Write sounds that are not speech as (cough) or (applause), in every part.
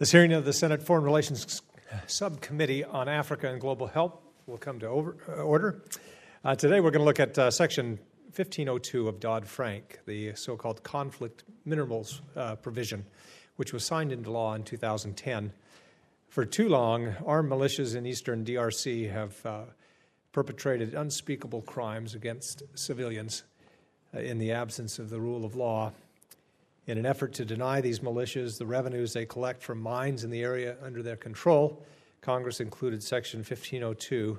This hearing of the Senate Foreign Relations Subcommittee on Africa and Global Health will come to over, uh, order. Uh, today we're going to look at uh, Section 1502 of Dodd Frank, the so called conflict minerals uh, provision, which was signed into law in 2010. For too long, armed militias in eastern DRC have uh, perpetrated unspeakable crimes against civilians uh, in the absence of the rule of law. In an effort to deny these militias the revenues they collect from mines in the area under their control, Congress included Section 1502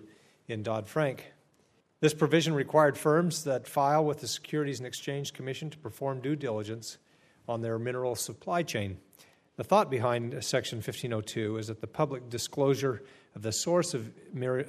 in Dodd Frank. This provision required firms that file with the Securities and Exchange Commission to perform due diligence on their mineral supply chain. The thought behind Section 1502 is that the public disclosure of the source of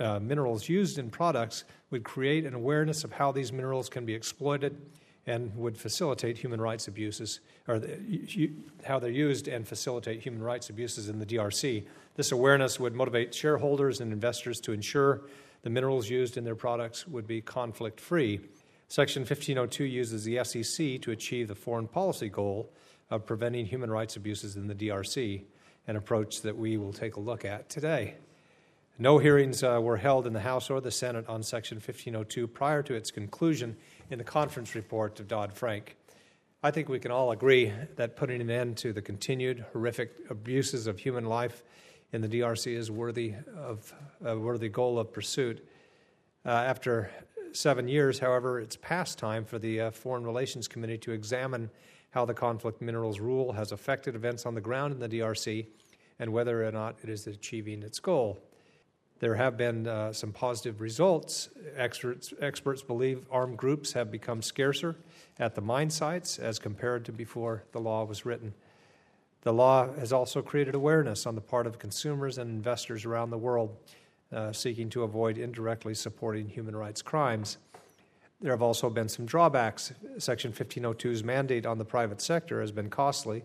uh, minerals used in products would create an awareness of how these minerals can be exploited and would facilitate human rights abuses, or the, how they're used and facilitate human rights abuses in the DRC. This awareness would motivate shareholders and investors to ensure the minerals used in their products would be conflict free. Section 1502 uses the SEC to achieve the foreign policy goal of preventing human rights abuses in the DRC, an approach that we will take a look at today. No hearings uh, were held in the House or the Senate on Section 1502 prior to its conclusion in the conference report of Dodd Frank. I think we can all agree that putting an end to the continued horrific abuses of human life in the DRC is worthy of a worthy goal of pursuit. Uh, after seven years, however, it's past time for the uh, Foreign Relations Committee to examine how the conflict minerals rule has affected events on the ground in the DRC and whether or not it is achieving its goal. There have been uh, some positive results. Experts, experts believe armed groups have become scarcer at the mine sites as compared to before the law was written. The law has also created awareness on the part of consumers and investors around the world uh, seeking to avoid indirectly supporting human rights crimes. There have also been some drawbacks. Section 1502's mandate on the private sector has been costly,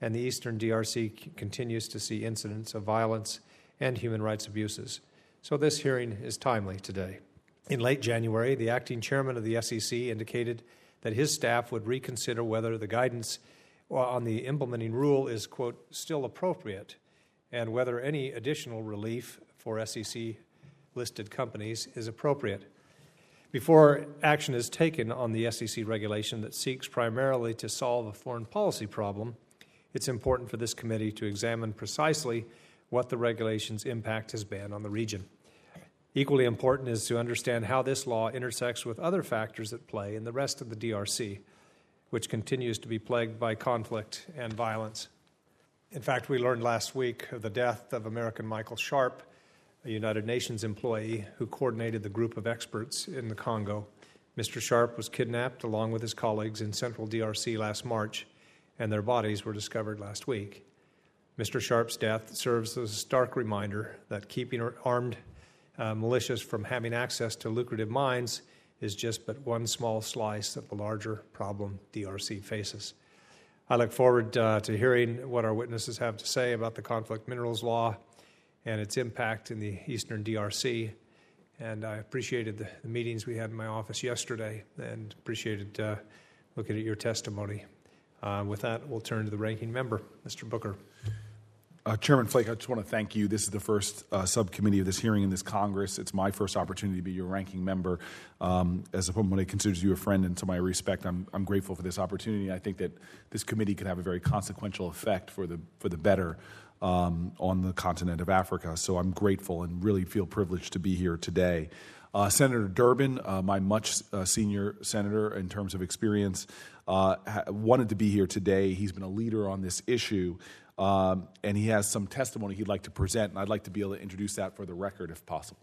and the eastern DRC c- continues to see incidents of violence and human rights abuses. So this hearing is timely today. In late January, the acting chairman of the SEC indicated that his staff would reconsider whether the guidance on the implementing rule is, quote, still appropriate and whether any additional relief for SEC listed companies is appropriate. Before action is taken on the SEC regulation that seeks primarily to solve a foreign policy problem, it's important for this committee to examine precisely what the regulation's impact has been on the region. Equally important is to understand how this law intersects with other factors at play in the rest of the DRC, which continues to be plagued by conflict and violence. In fact, we learned last week of the death of American Michael Sharp, a United Nations employee who coordinated the group of experts in the Congo. Mr. Sharp was kidnapped along with his colleagues in central DRC last March, and their bodies were discovered last week. Mr. Sharp's death serves as a stark reminder that keeping armed uh, militias from having access to lucrative mines is just but one small slice of the larger problem DRC faces. I look forward uh, to hearing what our witnesses have to say about the conflict minerals law and its impact in the eastern DRC. And I appreciated the, the meetings we had in my office yesterday and appreciated uh, looking at your testimony. Uh, with that, we'll turn to the ranking member, Mr. Booker. Uh, Chairman Flake, I just want to thank you. This is the first uh, subcommittee of this hearing in this Congress. It's my first opportunity to be your ranking member. Um, as somebody considers you a friend and to my respect, I'm, I'm grateful for this opportunity. I think that this committee could have a very consequential effect for the, for the better um, on the continent of Africa. So I'm grateful and really feel privileged to be here today. Uh, senator Durbin, uh, my much uh, senior senator in terms of experience, uh, ha- wanted to be here today. He's been a leader on this issue. Um, and he has some testimony he'd like to present, and I'd like to be able to introduce that for the record if possible.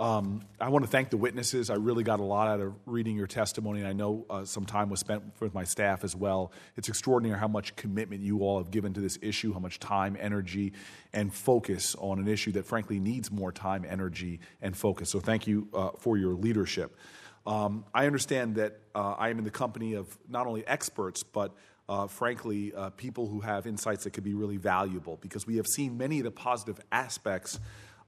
Um, I want to thank the witnesses. I really got a lot out of reading your testimony, and I know uh, some time was spent with my staff as well. It's extraordinary how much commitment you all have given to this issue, how much time, energy, and focus on an issue that frankly needs more time, energy, and focus. So thank you uh, for your leadership. Um, I understand that uh, I am in the company of not only experts, but uh, frankly, uh, people who have insights that could be really valuable because we have seen many of the positive aspects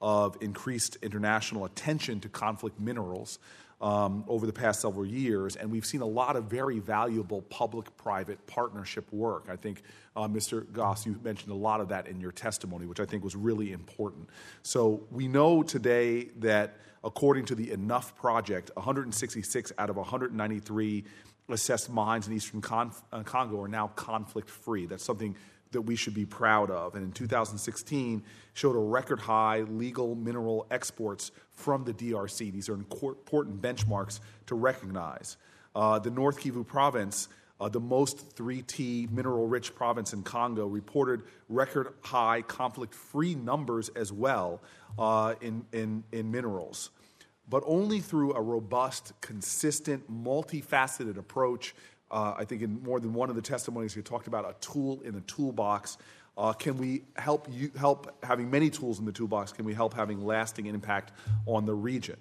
of increased international attention to conflict minerals um, over the past several years, and we've seen a lot of very valuable public private partnership work. I think, uh, Mr. Goss, you mentioned a lot of that in your testimony, which I think was really important. So we know today that according to the Enough Project, 166 out of 193 assessed mines in eastern uh, Congo are now conflict free. That's something that we should be proud of. And in 2016, showed a record high legal mineral exports from the DRC. These are important benchmarks to recognize. Uh, the North Kivu province, uh, the most 3T mineral rich province in Congo, reported record high conflict free numbers as well uh, in, in, in minerals. But only through a robust, consistent, multifaceted approach uh, I think in more than one of the testimonies, you talked about a tool in the toolbox. Uh, can we help you help having many tools in the toolbox? Can we help having lasting impact on the region?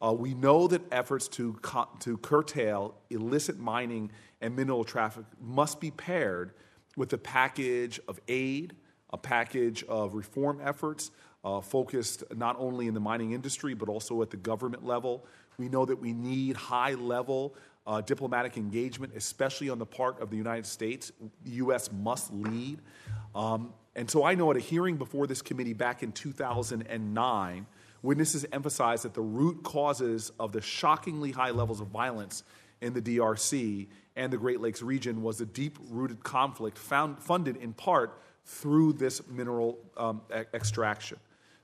Uh, we know that efforts to, co- to curtail illicit mining and mineral traffic must be paired with a package of aid, a package of reform efforts focused not only in the mining industry but also at the government level. We know that we need high level uh, diplomatic engagement, especially on the part of the United States. The U.S. must lead. Um, and so I know at a hearing before this committee back in 2009, witnesses emphasized that the root causes of the shockingly high levels of violence in the DRC and the Great Lakes region was a deep rooted conflict found, funded in part through this mineral um, e- extraction.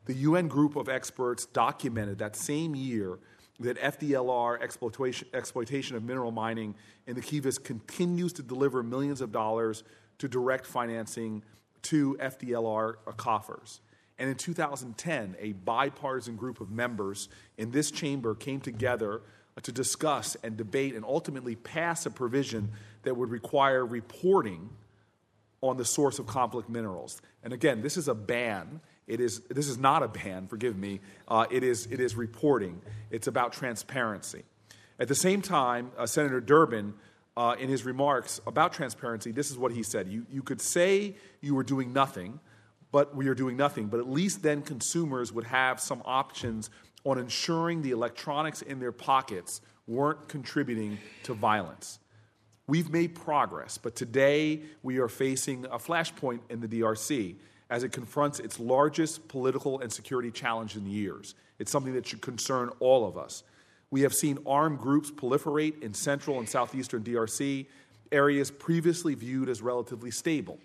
The UN group of experts documented that same year that FDLR exploitation, exploitation of mineral mining in the Kivus continues to deliver millions of dollars to direct financing to FDLR coffers. And in 2010, a bipartisan group of members in this chamber came together to discuss and debate and ultimately pass a provision that would require reporting on the source of conflict minerals. And again, this is a ban it is, this is not a ban, forgive me. Uh, it, is, it is reporting, it's about transparency. At the same time, uh, Senator Durbin, uh, in his remarks about transparency, this is what he said you, you could say you were doing nothing, but we are doing nothing, but at least then consumers would have some options on ensuring the electronics in their pockets weren't contributing to violence. We've made progress, but today we are facing a flashpoint in the DRC as it confronts its largest political and security challenge in years. It's something that should concern all of us. We have seen armed groups proliferate in central and southeastern DRC, areas previously viewed as relatively stable,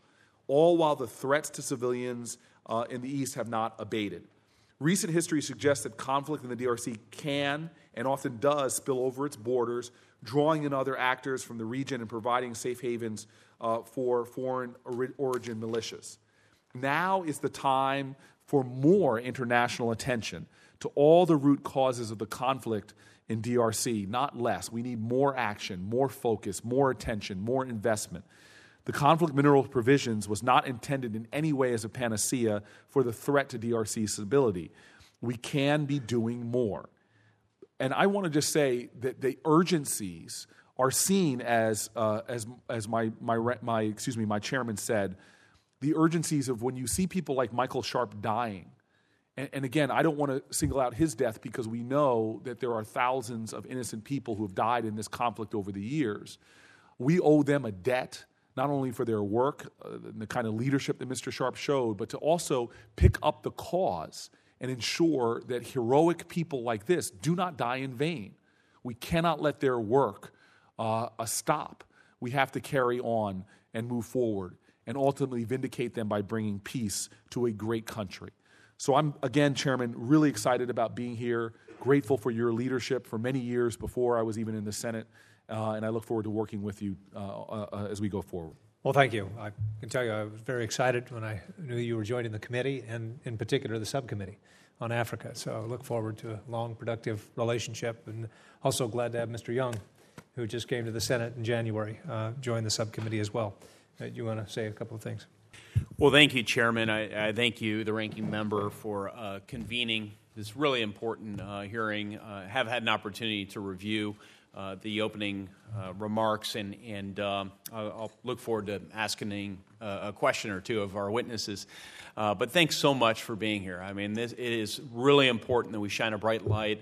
all while the threats to civilians uh, in the east have not abated. Recent history suggests that conflict in the DRC can and often does spill over its borders, drawing in other actors from the region and providing safe havens uh, for foreign origin militias. Now is the time for more international attention to all the root causes of the conflict in DRC, not less. We need more action, more focus, more attention, more investment. The conflict mineral provisions was not intended in any way as a panacea for the threat to DRC stability. We can be doing more. And I want to just say that the urgencies are seen as, uh, as, as my, my, my, excuse me, my chairman said, the urgencies of when you see people like Michael Sharp dying. And, and, again, I don't want to single out his death because we know that there are thousands of innocent people who have died in this conflict over the years. We owe them a debt, not only for their work, uh, the kind of leadership that Mr. Sharp showed, but to also pick up the cause and ensure that heroic people like this do not die in vain. We cannot let their work uh, stop. We have to carry on and move forward and ultimately vindicate them by bringing peace to a great country. So I'm, again, Chairman, really excited about being here, grateful for your leadership for many years before I was even in the Senate, uh, and I look forward to working with you uh, uh, uh, as we go forward. Well, thank you. I can tell you I was very excited when I knew you were joining the committee, and in particular the subcommittee on Africa. So I look forward to a long, productive relationship, and also glad to have Mr. Young, who just came to the Senate in January, uh, join the subcommittee as well you want to say a couple of things. Well, thank you, Chairman. I, I thank you, the ranking member, for uh, convening this really important uh, hearing. Uh, have had an opportunity to review uh, the opening uh, remarks, and, and um, I'll, I'll, look forward to asking uh, a question or two of our witnesses. Uh, but thanks so much for being here. I mean, this, it is really important that we shine a bright light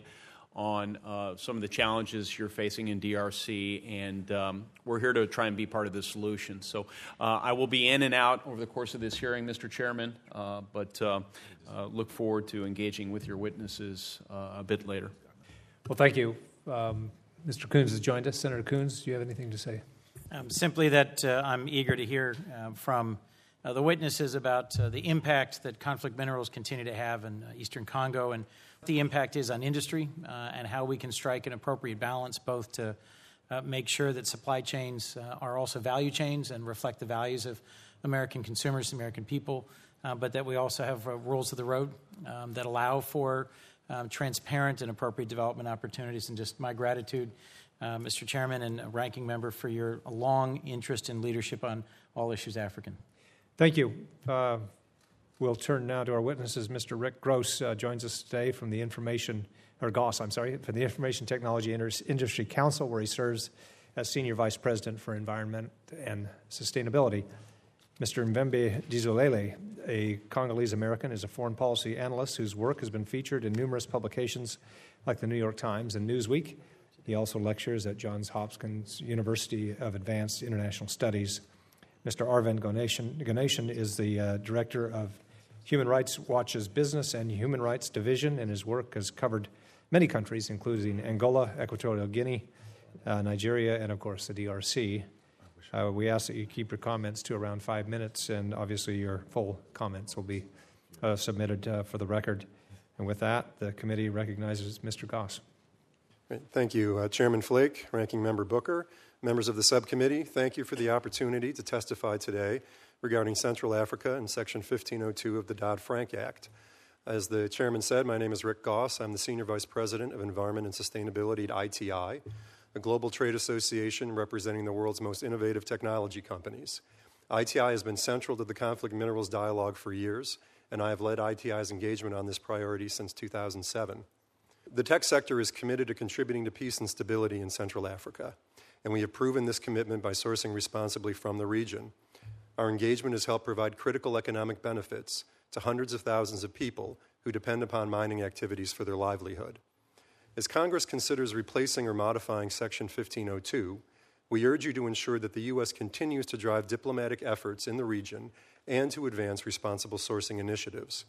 on uh, some of the challenges you're facing in DRC, and um, we're here to try and be part of the solution. So uh, I will be in and out over the course of this hearing, Mr. Chairman, uh, but uh, uh, look forward to engaging with your witnesses uh, a bit later. Well, thank you. Um, Mr. Coons has joined us. Senator Coons, do you have anything to say? Um, simply that I'm eager to hear from the witnesses about the impact that conflict minerals continue to have in eastern Congo and the impact is on industry uh, and how we can strike an appropriate balance both to uh, make sure that supply chains uh, are also value chains and reflect the values of American consumers, American people, uh, but that we also have uh, rules of the road um, that allow for um, transparent and appropriate development opportunities. And just my gratitude, uh, Mr. Chairman and ranking member, for your long interest and leadership on all issues African. Thank you. We'll turn now to our witnesses. Mr. Rick Gross uh, joins us today from the Information, or Goss, I'm sorry, from the Information Technology Industry Council, where he serves as Senior Vice President for Environment and Sustainability. Mr. Mvembe Dizolele, a Congolese American, is a foreign policy analyst whose work has been featured in numerous publications like the New York Times and Newsweek. He also lectures at Johns Hopkins University of Advanced International Studies. Mr. Arvind Ganeshan, is the uh, director of Human Rights Watch's Business and Human Rights Division, and his work has covered many countries, including Angola, Equatorial Guinea, uh, Nigeria, and of course the DRC. Uh, we ask that you keep your comments to around five minutes, and obviously your full comments will be uh, submitted uh, for the record. And with that, the committee recognizes Mr. Goss. Thank you, uh, Chairman Flake, Ranking Member Booker, members of the subcommittee. Thank you for the opportunity to testify today regarding Central Africa and Section 1502 of the Dodd Frank Act. As the chairman said, my name is Rick Goss. I'm the Senior Vice President of Environment and Sustainability at ITI, a global trade association representing the world's most innovative technology companies. ITI has been central to the conflict minerals dialogue for years, and I have led ITI's engagement on this priority since 2007. The tech sector is committed to contributing to peace and stability in Central Africa, and we have proven this commitment by sourcing responsibly from the region. Our engagement has helped provide critical economic benefits to hundreds of thousands of people who depend upon mining activities for their livelihood. As Congress considers replacing or modifying Section 1502, we urge you to ensure that the U.S. continues to drive diplomatic efforts in the region and to advance responsible sourcing initiatives.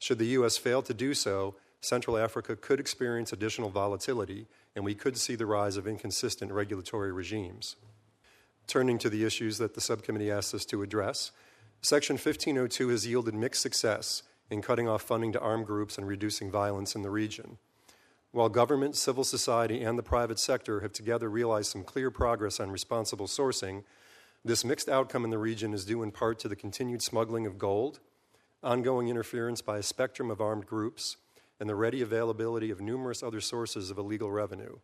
Should the U.S. fail to do so, Central Africa could experience additional volatility, and we could see the rise of inconsistent regulatory regimes. Turning to the issues that the subcommittee asked us to address, Section 1502 has yielded mixed success in cutting off funding to armed groups and reducing violence in the region. While government, civil society, and the private sector have together realized some clear progress on responsible sourcing, this mixed outcome in the region is due in part to the continued smuggling of gold, ongoing interference by a spectrum of armed groups, and the ready availability of numerous other sources of illegal revenue.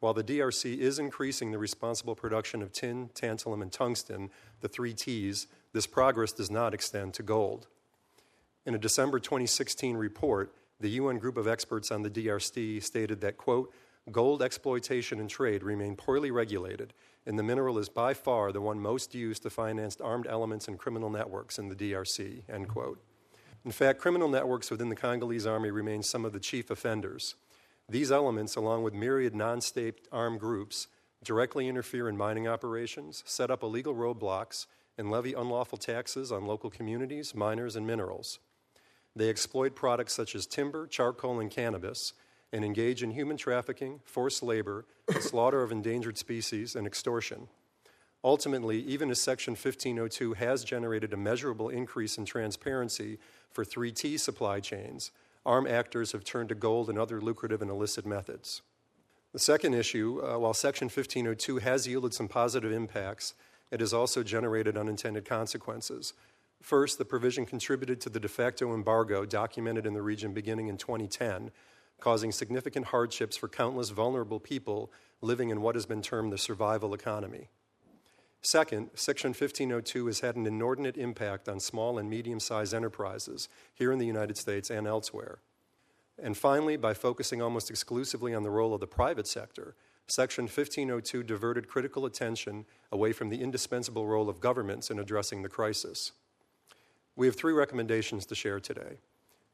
While the DRC is increasing the responsible production of tin, tantalum, and tungsten, the three T's, this progress does not extend to gold. In a December 2016 report, the UN group of experts on the DRC stated that, quote, gold exploitation and trade remain poorly regulated, and the mineral is by far the one most used to finance armed elements and criminal networks in the DRC, end quote. In fact, criminal networks within the Congolese army remain some of the chief offenders. These elements, along with myriad non state armed groups, directly interfere in mining operations, set up illegal roadblocks, and levy unlawful taxes on local communities, miners, and minerals. They exploit products such as timber, charcoal, and cannabis, and engage in human trafficking, forced labor, the slaughter of endangered species, and extortion. Ultimately, even as Section 1502 has generated a measurable increase in transparency for 3T supply chains, armed actors have turned to gold and other lucrative and illicit methods. The second issue, uh, while Section 1502 has yielded some positive impacts, it has also generated unintended consequences. First, the provision contributed to the de facto embargo documented in the region beginning in 2010, causing significant hardships for countless vulnerable people living in what has been termed the survival economy. Second, Section 1502 has had an inordinate impact on small and medium sized enterprises here in the United States and elsewhere. And finally, by focusing almost exclusively on the role of the private sector, Section 1502 diverted critical attention away from the indispensable role of governments in addressing the crisis. We have three recommendations to share today.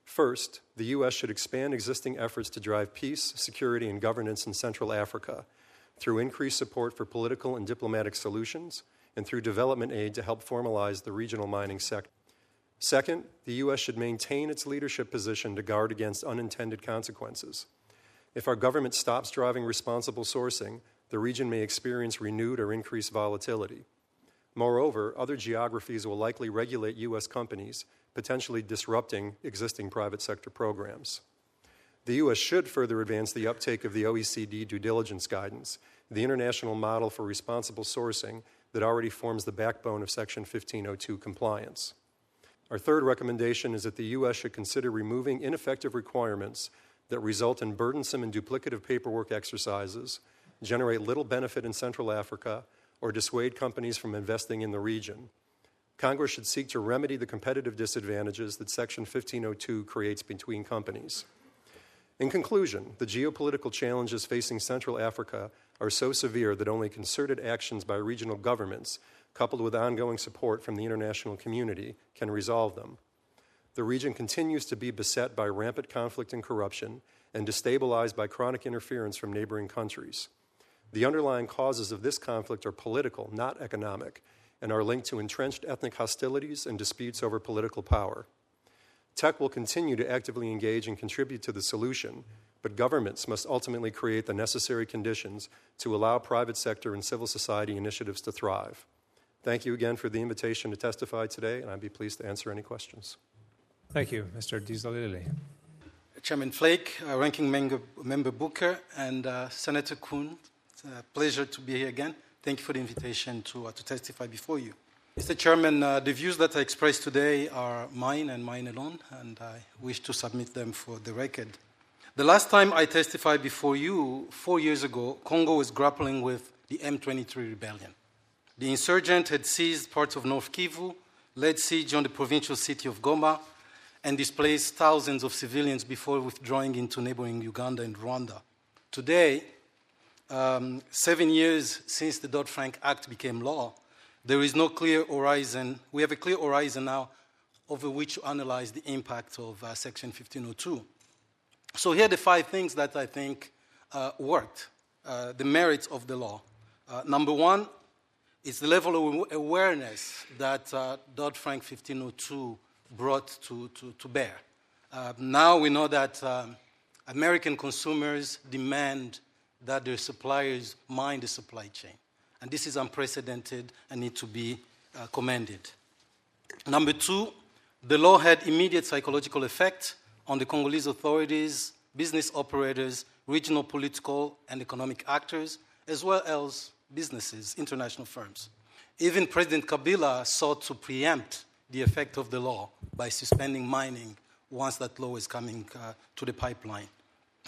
First, the U.S. should expand existing efforts to drive peace, security, and governance in Central Africa through increased support for political and diplomatic solutions and through development aid to help formalize the regional mining sector. Second, the U.S. should maintain its leadership position to guard against unintended consequences. If our government stops driving responsible sourcing, the region may experience renewed or increased volatility. Moreover, other geographies will likely regulate U.S. companies, potentially disrupting existing private sector programs. The U.S. should further advance the uptake of the OECD due diligence guidance, the international model for responsible sourcing that already forms the backbone of Section 1502 compliance. Our third recommendation is that the U.S. should consider removing ineffective requirements that result in burdensome and duplicative paperwork exercises, generate little benefit in Central Africa, or dissuade companies from investing in the region. Congress should seek to remedy the competitive disadvantages that Section 1502 creates between companies. In conclusion, the geopolitical challenges facing Central Africa are so severe that only concerted actions by regional governments, coupled with ongoing support from the international community, can resolve them. The region continues to be beset by rampant conflict and corruption and destabilized by chronic interference from neighboring countries. The underlying causes of this conflict are political, not economic, and are linked to entrenched ethnic hostilities and disputes over political power. Tech will continue to actively engage and contribute to the solution, but governments must ultimately create the necessary conditions to allow private sector and civil society initiatives to thrive. Thank you again for the invitation to testify today, and I'd be pleased to answer any questions. Thank you, Mr. Dizolele. Chairman Flake, uh, Ranking Member, Member Booker, and uh, Senator Kuhn. It's a pleasure to be here again. Thank you for the invitation to, uh, to testify before you. Mr. Chairman, uh, the views that I expressed today are mine and mine alone, and I wish to submit them for the record. The last time I testified before you, four years ago, Congo was grappling with the M23 rebellion. The insurgent had seized parts of North Kivu, led siege on the provincial city of Goma, and displaced thousands of civilians before withdrawing into neighboring Uganda and Rwanda. Today, um, seven years since the Dodd Frank Act became law, there is no clear horizon. We have a clear horizon now over which to analyze the impact of uh, Section 1502. So, here are the five things that I think uh, worked uh, the merits of the law. Uh, number one is the level of awareness that uh, Dodd Frank 1502 brought to, to, to bear. Uh, now we know that um, American consumers demand that their suppliers mind the supply chain. And this is unprecedented and need to be uh, commended. Number two, the law had immediate psychological effect on the Congolese authorities, business operators, regional political and economic actors, as well as businesses, international firms. Even President Kabila sought to preempt the effect of the law by suspending mining once that law is coming uh, to the pipeline.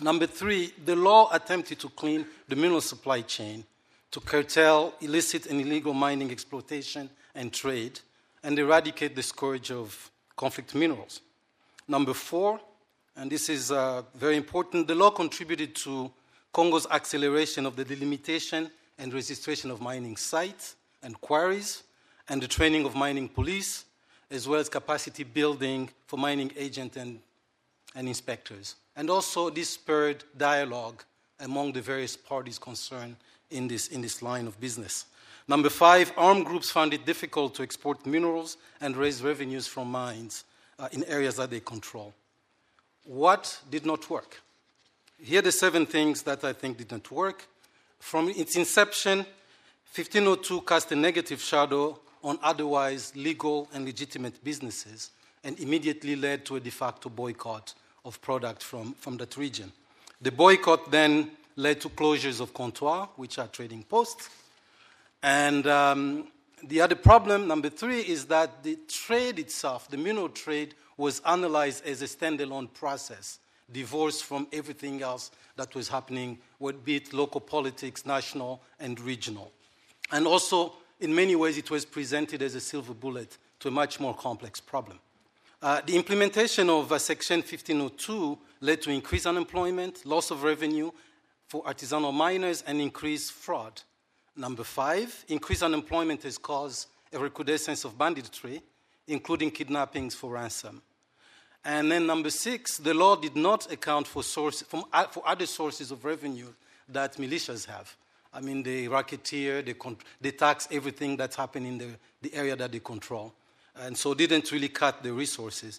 Number three, the law attempted to clean the mineral supply chain to curtail illicit and illegal mining exploitation and trade and eradicate the scourge of conflict minerals. Number four, and this is uh, very important, the law contributed to Congo's acceleration of the delimitation and registration of mining sites and quarries and the training of mining police as well as capacity building for mining agents and, and inspectors. And also, this spurred dialogue among the various parties concerned in this, in this line of business. Number five, armed groups found it difficult to export minerals and raise revenues from mines uh, in areas that they control. What did not work? Here are the seven things that I think did not work. From its inception, 1502 cast a negative shadow on otherwise legal and legitimate businesses and immediately led to a de facto boycott of product from, from that region. The boycott then led to closures of comptoirs, which are trading posts. And um, the other problem, number three, is that the trade itself, the mineral trade, was analyzed as a standalone process, divorced from everything else that was happening, be it local politics, national, and regional. And also, in many ways, it was presented as a silver bullet to a much more complex problem. Uh, the implementation of uh, Section 1502 led to increased unemployment, loss of revenue for artisanal miners and increased fraud. Number five, increased unemployment has caused a recrudescence of banditry, including kidnappings for ransom. And then number six, the law did not account for, source, from, for other sources of revenue that militias have. I mean, they racketeer, they, they tax everything that's happening in the, the area that they control. And so didn't really cut the resources.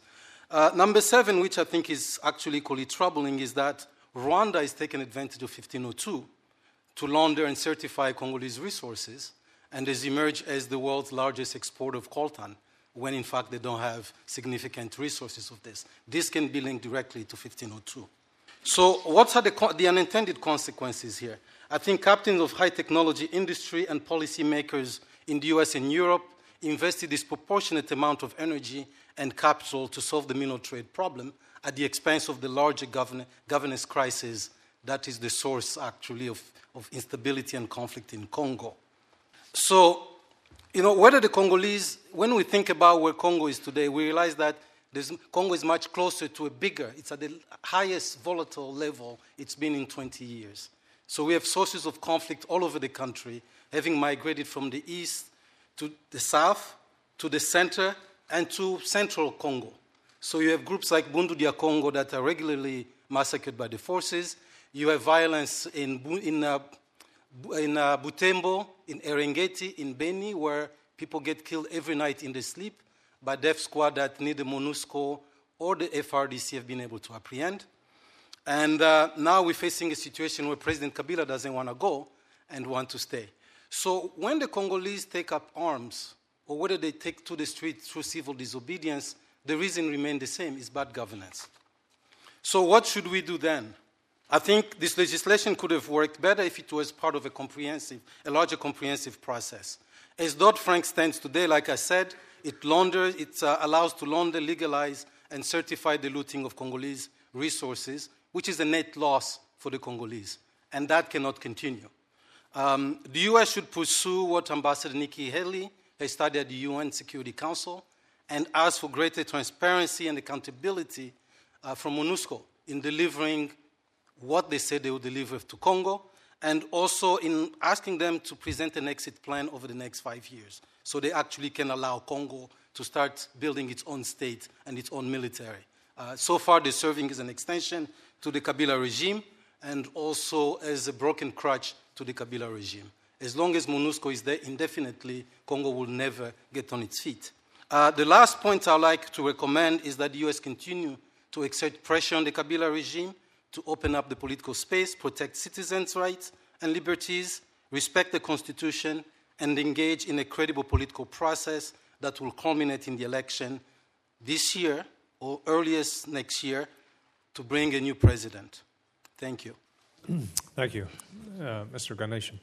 Uh, number seven, which I think is actually equally troubling, is that Rwanda is taking advantage of 1502 to launder and certify Congolese resources and has emerged as the world's largest exporter of coltan when in fact they don't have significant resources of this. This can be linked directly to 1502. So, what are the, the unintended consequences here? I think captains of high technology industry and policymakers in the US and Europe invested disproportionate amount of energy and capital to solve the mineral trade problem at the expense of the larger govern- governance crisis that is the source actually of, of instability and conflict in Congo. So, you know, whether the Congolese, when we think about where Congo is today, we realize that Congo is much closer to a bigger, it's at the highest volatile level it's been in 20 years. So we have sources of conflict all over the country, having migrated from the east to the south, to the center, and to central Congo. So you have groups like Bundu dia Congo that are regularly massacred by the forces. You have violence in, in, uh, in uh, Butembo, in Eringeti, in Beni, where people get killed every night in their sleep by death squad that neither MONUSCO or the FRDC have been able to apprehend. And uh, now we're facing a situation where President Kabila doesn't want to go and want to stay. So when the Congolese take up arms, or whether they take to the street through civil disobedience, the reason remains the same is bad governance. So, what should we do then? I think this legislation could have worked better if it was part of a comprehensive, a larger comprehensive process. As Dodd Frank stands today, like I said, it, it uh, allows to launder, legalize, and certify the looting of Congolese resources, which is a net loss for the Congolese. And that cannot continue. Um, the US should pursue what Ambassador Nikki Haley has studied at the UN Security Council and ask for greater transparency and accountability uh, from MONUSCO in delivering what they said they would deliver to Congo, and also in asking them to present an exit plan over the next five years so they actually can allow Congo to start building its own state and its own military. Uh, so far, they're serving as an extension to the Kabila regime and also as a broken crutch to the Kabila regime. As long as MONUSCO is there indefinitely, Congo will never get on its feet. Uh, the last point I'd like to recommend is that the US continue to exert pressure on the Kabila regime to open up the political space, protect citizens' rights and liberties, respect the Constitution, and engage in a credible political process that will culminate in the election this year or earliest next year to bring a new president. Thank you. Thank you. Uh, Mr. Ganeshan.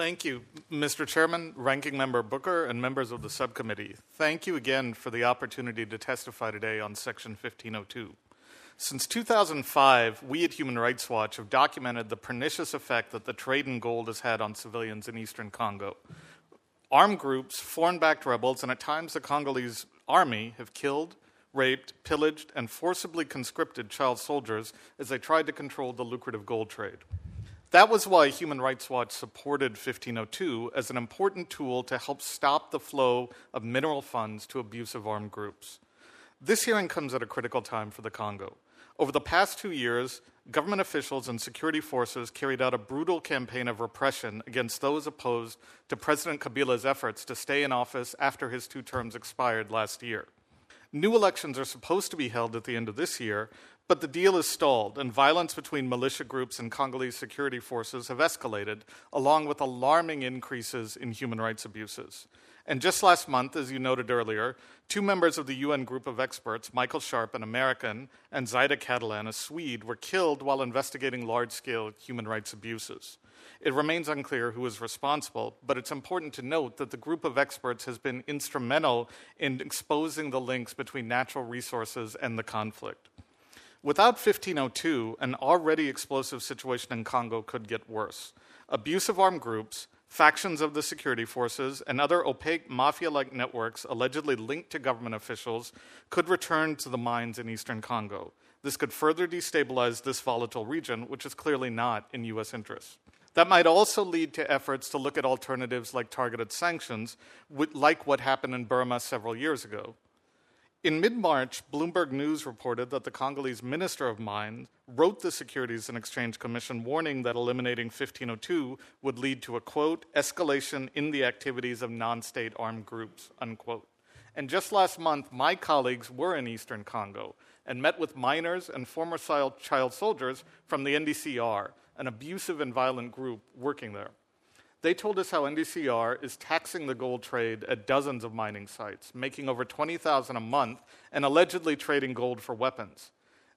Thank you, Mr. Chairman, Ranking Member Booker, and members of the subcommittee. Thank you again for the opportunity to testify today on Section 1502. Since 2005, we at Human Rights Watch have documented the pernicious effect that the trade in gold has had on civilians in eastern Congo. Armed groups, foreign backed rebels, and at times the Congolese army have killed, raped, pillaged, and forcibly conscripted child soldiers as they tried to control the lucrative gold trade. That was why Human Rights Watch supported 1502 as an important tool to help stop the flow of mineral funds to abusive armed groups. This hearing comes at a critical time for the Congo. Over the past two years, government officials and security forces carried out a brutal campaign of repression against those opposed to President Kabila's efforts to stay in office after his two terms expired last year. New elections are supposed to be held at the end of this year, but the deal is stalled, and violence between militia groups and Congolese security forces have escalated, along with alarming increases in human rights abuses. And just last month, as you noted earlier, two members of the UN group of experts, Michael Sharp, an American, and Zaida Catalan, a Swede, were killed while investigating large scale human rights abuses. It remains unclear who is responsible, but it's important to note that the group of experts has been instrumental in exposing the links between natural resources and the conflict. Without 1502, an already explosive situation in Congo could get worse. Abusive armed groups, factions of the security forces, and other opaque mafia like networks allegedly linked to government officials could return to the mines in eastern Congo. This could further destabilize this volatile region, which is clearly not in U.S. interests. That might also lead to efforts to look at alternatives like targeted sanctions, like what happened in Burma several years ago. In mid March, Bloomberg News reported that the Congolese Minister of Mines wrote the Securities and Exchange Commission warning that eliminating 1502 would lead to a quote, escalation in the activities of non state armed groups, unquote. And just last month, my colleagues were in eastern Congo and met with miners and former child soldiers from the NDCR, an abusive and violent group working there. They told us how NDCR is taxing the gold trade at dozens of mining sites, making over 20,000 a month and allegedly trading gold for weapons.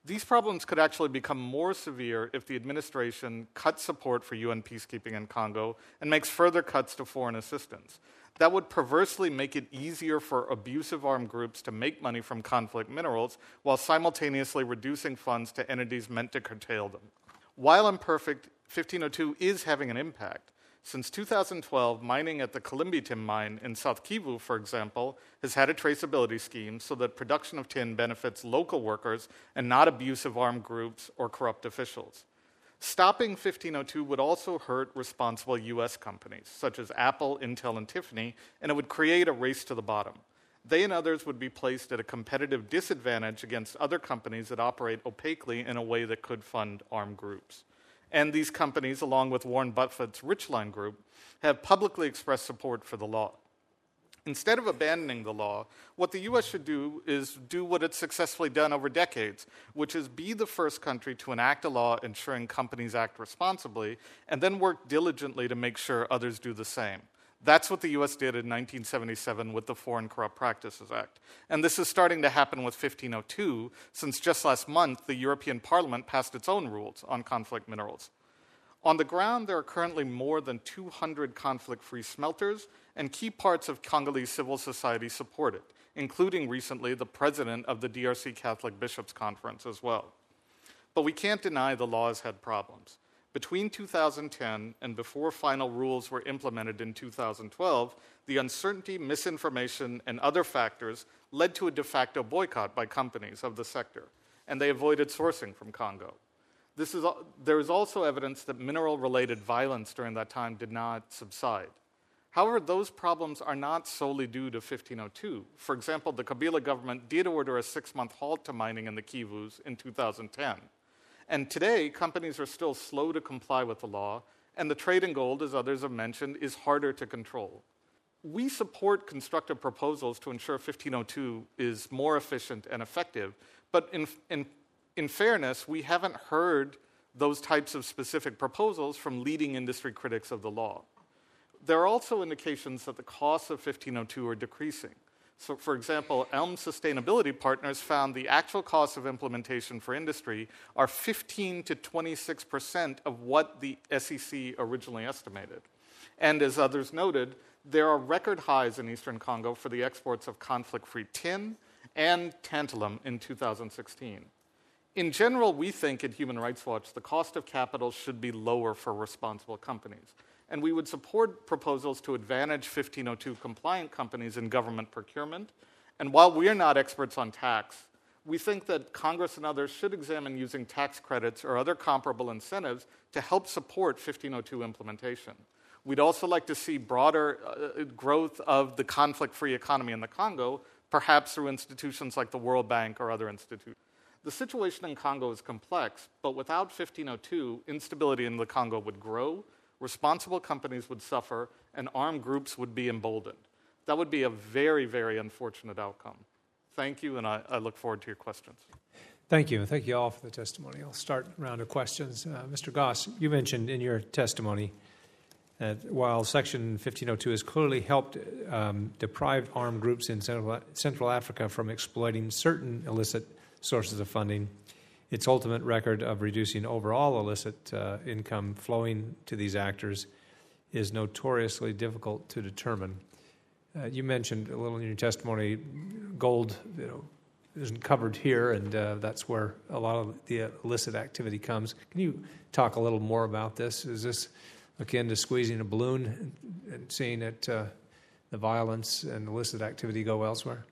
These problems could actually become more severe if the administration cuts support for UN peacekeeping in Congo and makes further cuts to foreign assistance. That would perversely make it easier for abusive armed groups to make money from conflict minerals while simultaneously reducing funds to entities meant to curtail them. While imperfect, 1502 is having an impact. Since 2012, mining at the Kalimbi tin mine in South Kivu, for example, has had a traceability scheme so that production of tin benefits local workers and not abusive armed groups or corrupt officials. Stopping 1502 would also hurt responsible US companies, such as Apple, Intel, and Tiffany, and it would create a race to the bottom. They and others would be placed at a competitive disadvantage against other companies that operate opaquely in a way that could fund armed groups. And these companies, along with Warren Buffett's Richline Group, have publicly expressed support for the law. Instead of abandoning the law, what the US should do is do what it's successfully done over decades, which is be the first country to enact a law ensuring companies act responsibly, and then work diligently to make sure others do the same. That's what the US did in 1977 with the Foreign Corrupt Practices Act. And this is starting to happen with 1502, since just last month the European Parliament passed its own rules on conflict minerals. On the ground, there are currently more than 200 conflict free smelters, and key parts of Congolese civil society support it, including recently the president of the DRC Catholic Bishops' Conference as well. But we can't deny the law has had problems. Between 2010 and before final rules were implemented in 2012, the uncertainty, misinformation, and other factors led to a de facto boycott by companies of the sector, and they avoided sourcing from Congo. Is, there is also evidence that mineral related violence during that time did not subside. However, those problems are not solely due to 1502. For example, the Kabila government did order a six month halt to mining in the Kivus in 2010. And today, companies are still slow to comply with the law, and the trade in gold, as others have mentioned, is harder to control. We support constructive proposals to ensure 1502 is more efficient and effective, but in, in, in fairness, we haven't heard those types of specific proposals from leading industry critics of the law. There are also indications that the costs of 1502 are decreasing. So, for example, Elm Sustainability Partners found the actual costs of implementation for industry are 15 to 26 percent of what the SEC originally estimated. And as others noted, there are record highs in eastern Congo for the exports of conflict free tin and tantalum in 2016. In general, we think at Human Rights Watch the cost of capital should be lower for responsible companies and we would support proposals to advantage 1502 compliant companies in government procurement. And while we are not experts on tax, we think that Congress and others should examine using tax credits or other comparable incentives to help support 1502 implementation. We'd also like to see broader uh, growth of the conflict free economy in the Congo, perhaps through institutions like the World Bank or other institutions. The situation in Congo is complex, but without 1502, instability in the Congo would grow, responsible companies would suffer, and armed groups would be emboldened. That would be a very, very unfortunate outcome. Thank you, and I, I look forward to your questions. Thank you. and Thank you all for the testimony. I'll start a round of questions. Uh, Mr. Goss, you mentioned in your testimony that while Section 1502 has clearly helped um, deprive armed groups in Central, Central Africa from exploiting certain illicit sources of funding, its ultimate record of reducing overall illicit uh, income flowing to these actors is notoriously difficult to determine. Uh, you mentioned a little in your testimony, gold you know, isn't covered here, and uh, that's where a lot of the illicit activity comes. Can you talk a little more about this? Is this akin to squeezing a balloon and, seeing it, uh, the violence and illicit activity go elsewhere?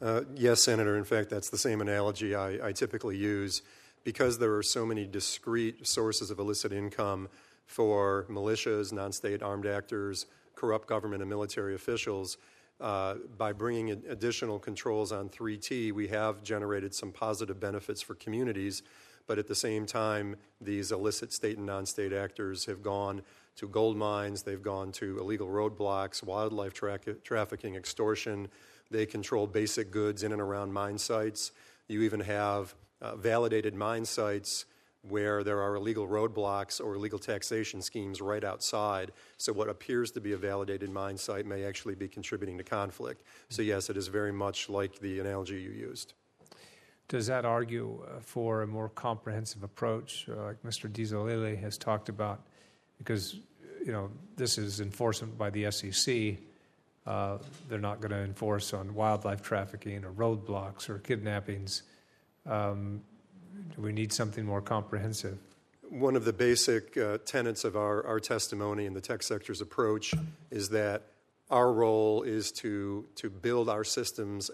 Uh, yes, Senator. In fact, that's the same analogy I, I typically use. Because there are so many discrete sources of illicit income for militias, non state armed actors, corrupt government and military officials, uh, by bringing additional controls on 3T, we have generated some positive benefits for communities. But at the same time, these illicit state and non state actors have gone to gold mines, they've gone to illegal roadblocks, wildlife tra- trafficking, extortion. They control basic goods in and around mine sites. You even have uh, validated mine sites where there are illegal roadblocks or illegal taxation schemes right outside. So, what appears to be a validated mine site may actually be contributing to conflict. So, yes, it is very much like the analogy you used. Does that argue uh, for a more comprehensive approach, uh, like Mr. Dizolele has talked about? Because, you know, this is enforcement by the SEC. Uh, they're not going to enforce on wildlife trafficking or roadblocks or kidnappings. Um, do we need something more comprehensive? One of the basic uh, tenets of our, our testimony and the tech sector's approach is that our role is to, to build our systems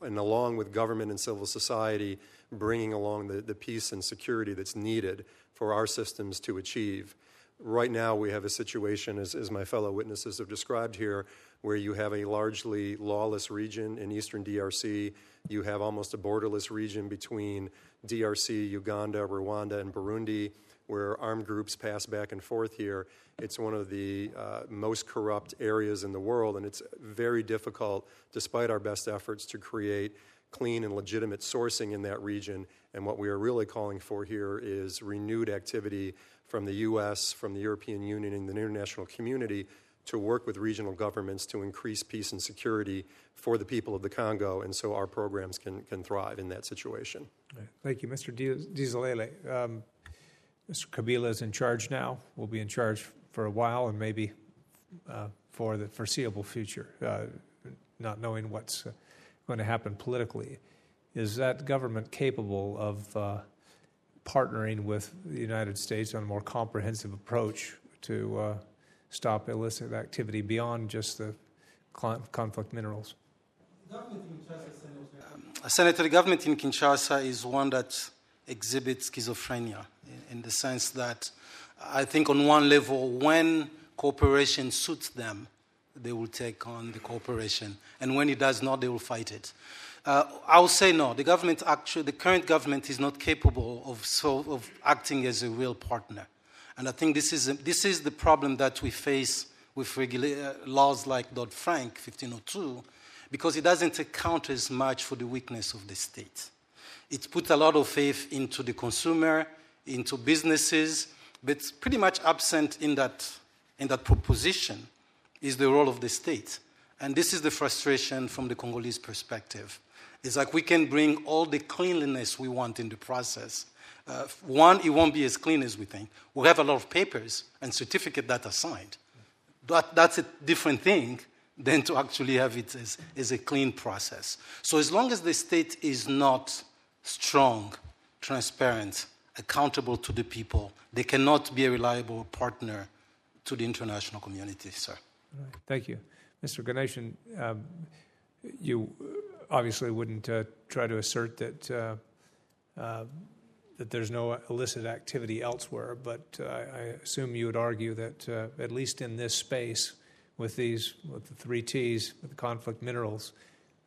and along with government and civil society, bringing along the, the peace and security that's needed for our systems to achieve. Right now, we have a situation, as, as my fellow witnesses have described here, where you have a largely lawless region in eastern DRC. You have almost a borderless region between DRC, Uganda, Rwanda, and Burundi, where armed groups pass back and forth here. It's one of the uh, most corrupt areas in the world, and it's very difficult, despite our best efforts, to create clean and legitimate sourcing in that region. And what we are really calling for here is renewed activity from the U.S., from the European Union, and the international community to work with regional governments to increase peace and security for the people of the Congo, and so our programs can, can thrive in that situation. Thank you, Mr. Dizolele. Um, Mr. Kabila is in charge now. Will be in charge for a while and maybe uh, for the foreseeable future, uh, not knowing what's uh, going to happen politically. Is that government capable of uh, partnering with the United States on a more comprehensive approach to uh, stop illicit activity beyond just the conflict minerals? Senator, the government in Kinshasa is one that exhibits schizophrenia in, in the sense that I think, on one level, when cooperation suits them, they will take on the cooperation, and when it does not, they will fight it. Uh, I will say no. The government, actually, the current government, is not capable of, so, of acting as a real partner, and I think this is this is the problem that we face with regula- uh, laws like Dodd Frank 1502 because it doesn't account as much for the weakness of the state. It puts a lot of faith into the consumer, into businesses, but pretty much absent in that, in that proposition is the role of the state. And this is the frustration from the Congolese perspective. It's like we can bring all the cleanliness we want in the process. Uh, one, it won't be as clean as we think. We'll have a lot of papers and certificates that are signed. That, that's a different thing than to actually have it as, as a clean process. So, as long as the state is not strong, transparent, accountable to the people, they cannot be a reliable partner to the international community, sir. Thank you. Mr. Ganesan, um, you obviously wouldn't uh, try to assert that, uh, uh, that there's no illicit activity elsewhere, but uh, I assume you would argue that, uh, at least in this space, with these, with the three T's, with the conflict minerals,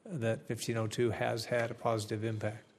that 1502 has had a positive impact.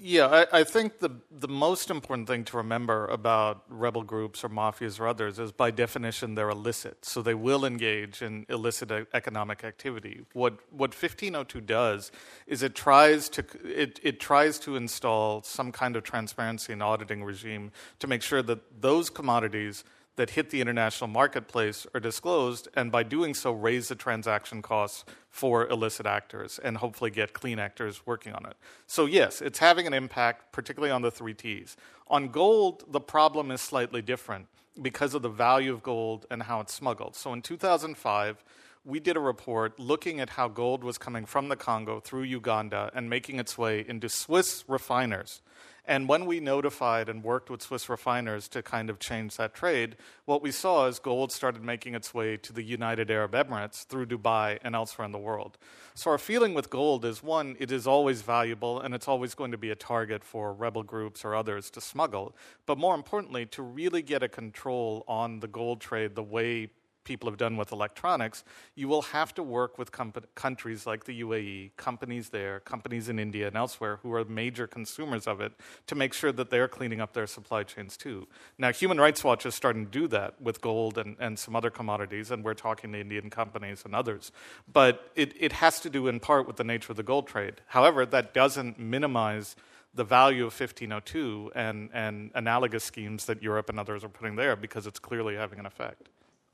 Yeah, I, I, think the the most important thing to remember about rebel groups or mafias or others is by definition they're illicit, so they will engage in illicit economic activity. What what 1502 does is it tries to it, it tries to install some kind of transparency and auditing regime to make sure that those commodities that hit the international marketplace are disclosed, and by doing so, raise the transaction costs for illicit actors and hopefully get clean actors working on it. So, yes, it's having an impact, particularly on the three T's. On gold, the problem is slightly different because of the value of gold and how it's smuggled. So, in 2005, we did a report looking at how gold was coming from the Congo through Uganda and making its way into Swiss refiners. And when we notified and worked with Swiss refiners to kind of change that trade, what we saw is gold started making its way to the United Arab Emirates through Dubai and elsewhere in the world. So, our feeling with gold is one, it is always valuable and it's always going to be a target for rebel groups or others to smuggle. But more importantly, to really get a control on the gold trade the way people have done with electronics, you will have to work with comp- countries like the UAE, companies there, companies in India and elsewhere who are major consumers of it to make sure that they're cleaning up their supply chains too. Now, Human Rights Watch is starting to do that with gold and, and some other commodities, and we're talking to Indian companies and others. But it, it has to do in part with the nature of the gold trade. However, that doesn't minimize the value of 1502 and, and analogous schemes that Europe and others are putting there because it's clearly having an effect.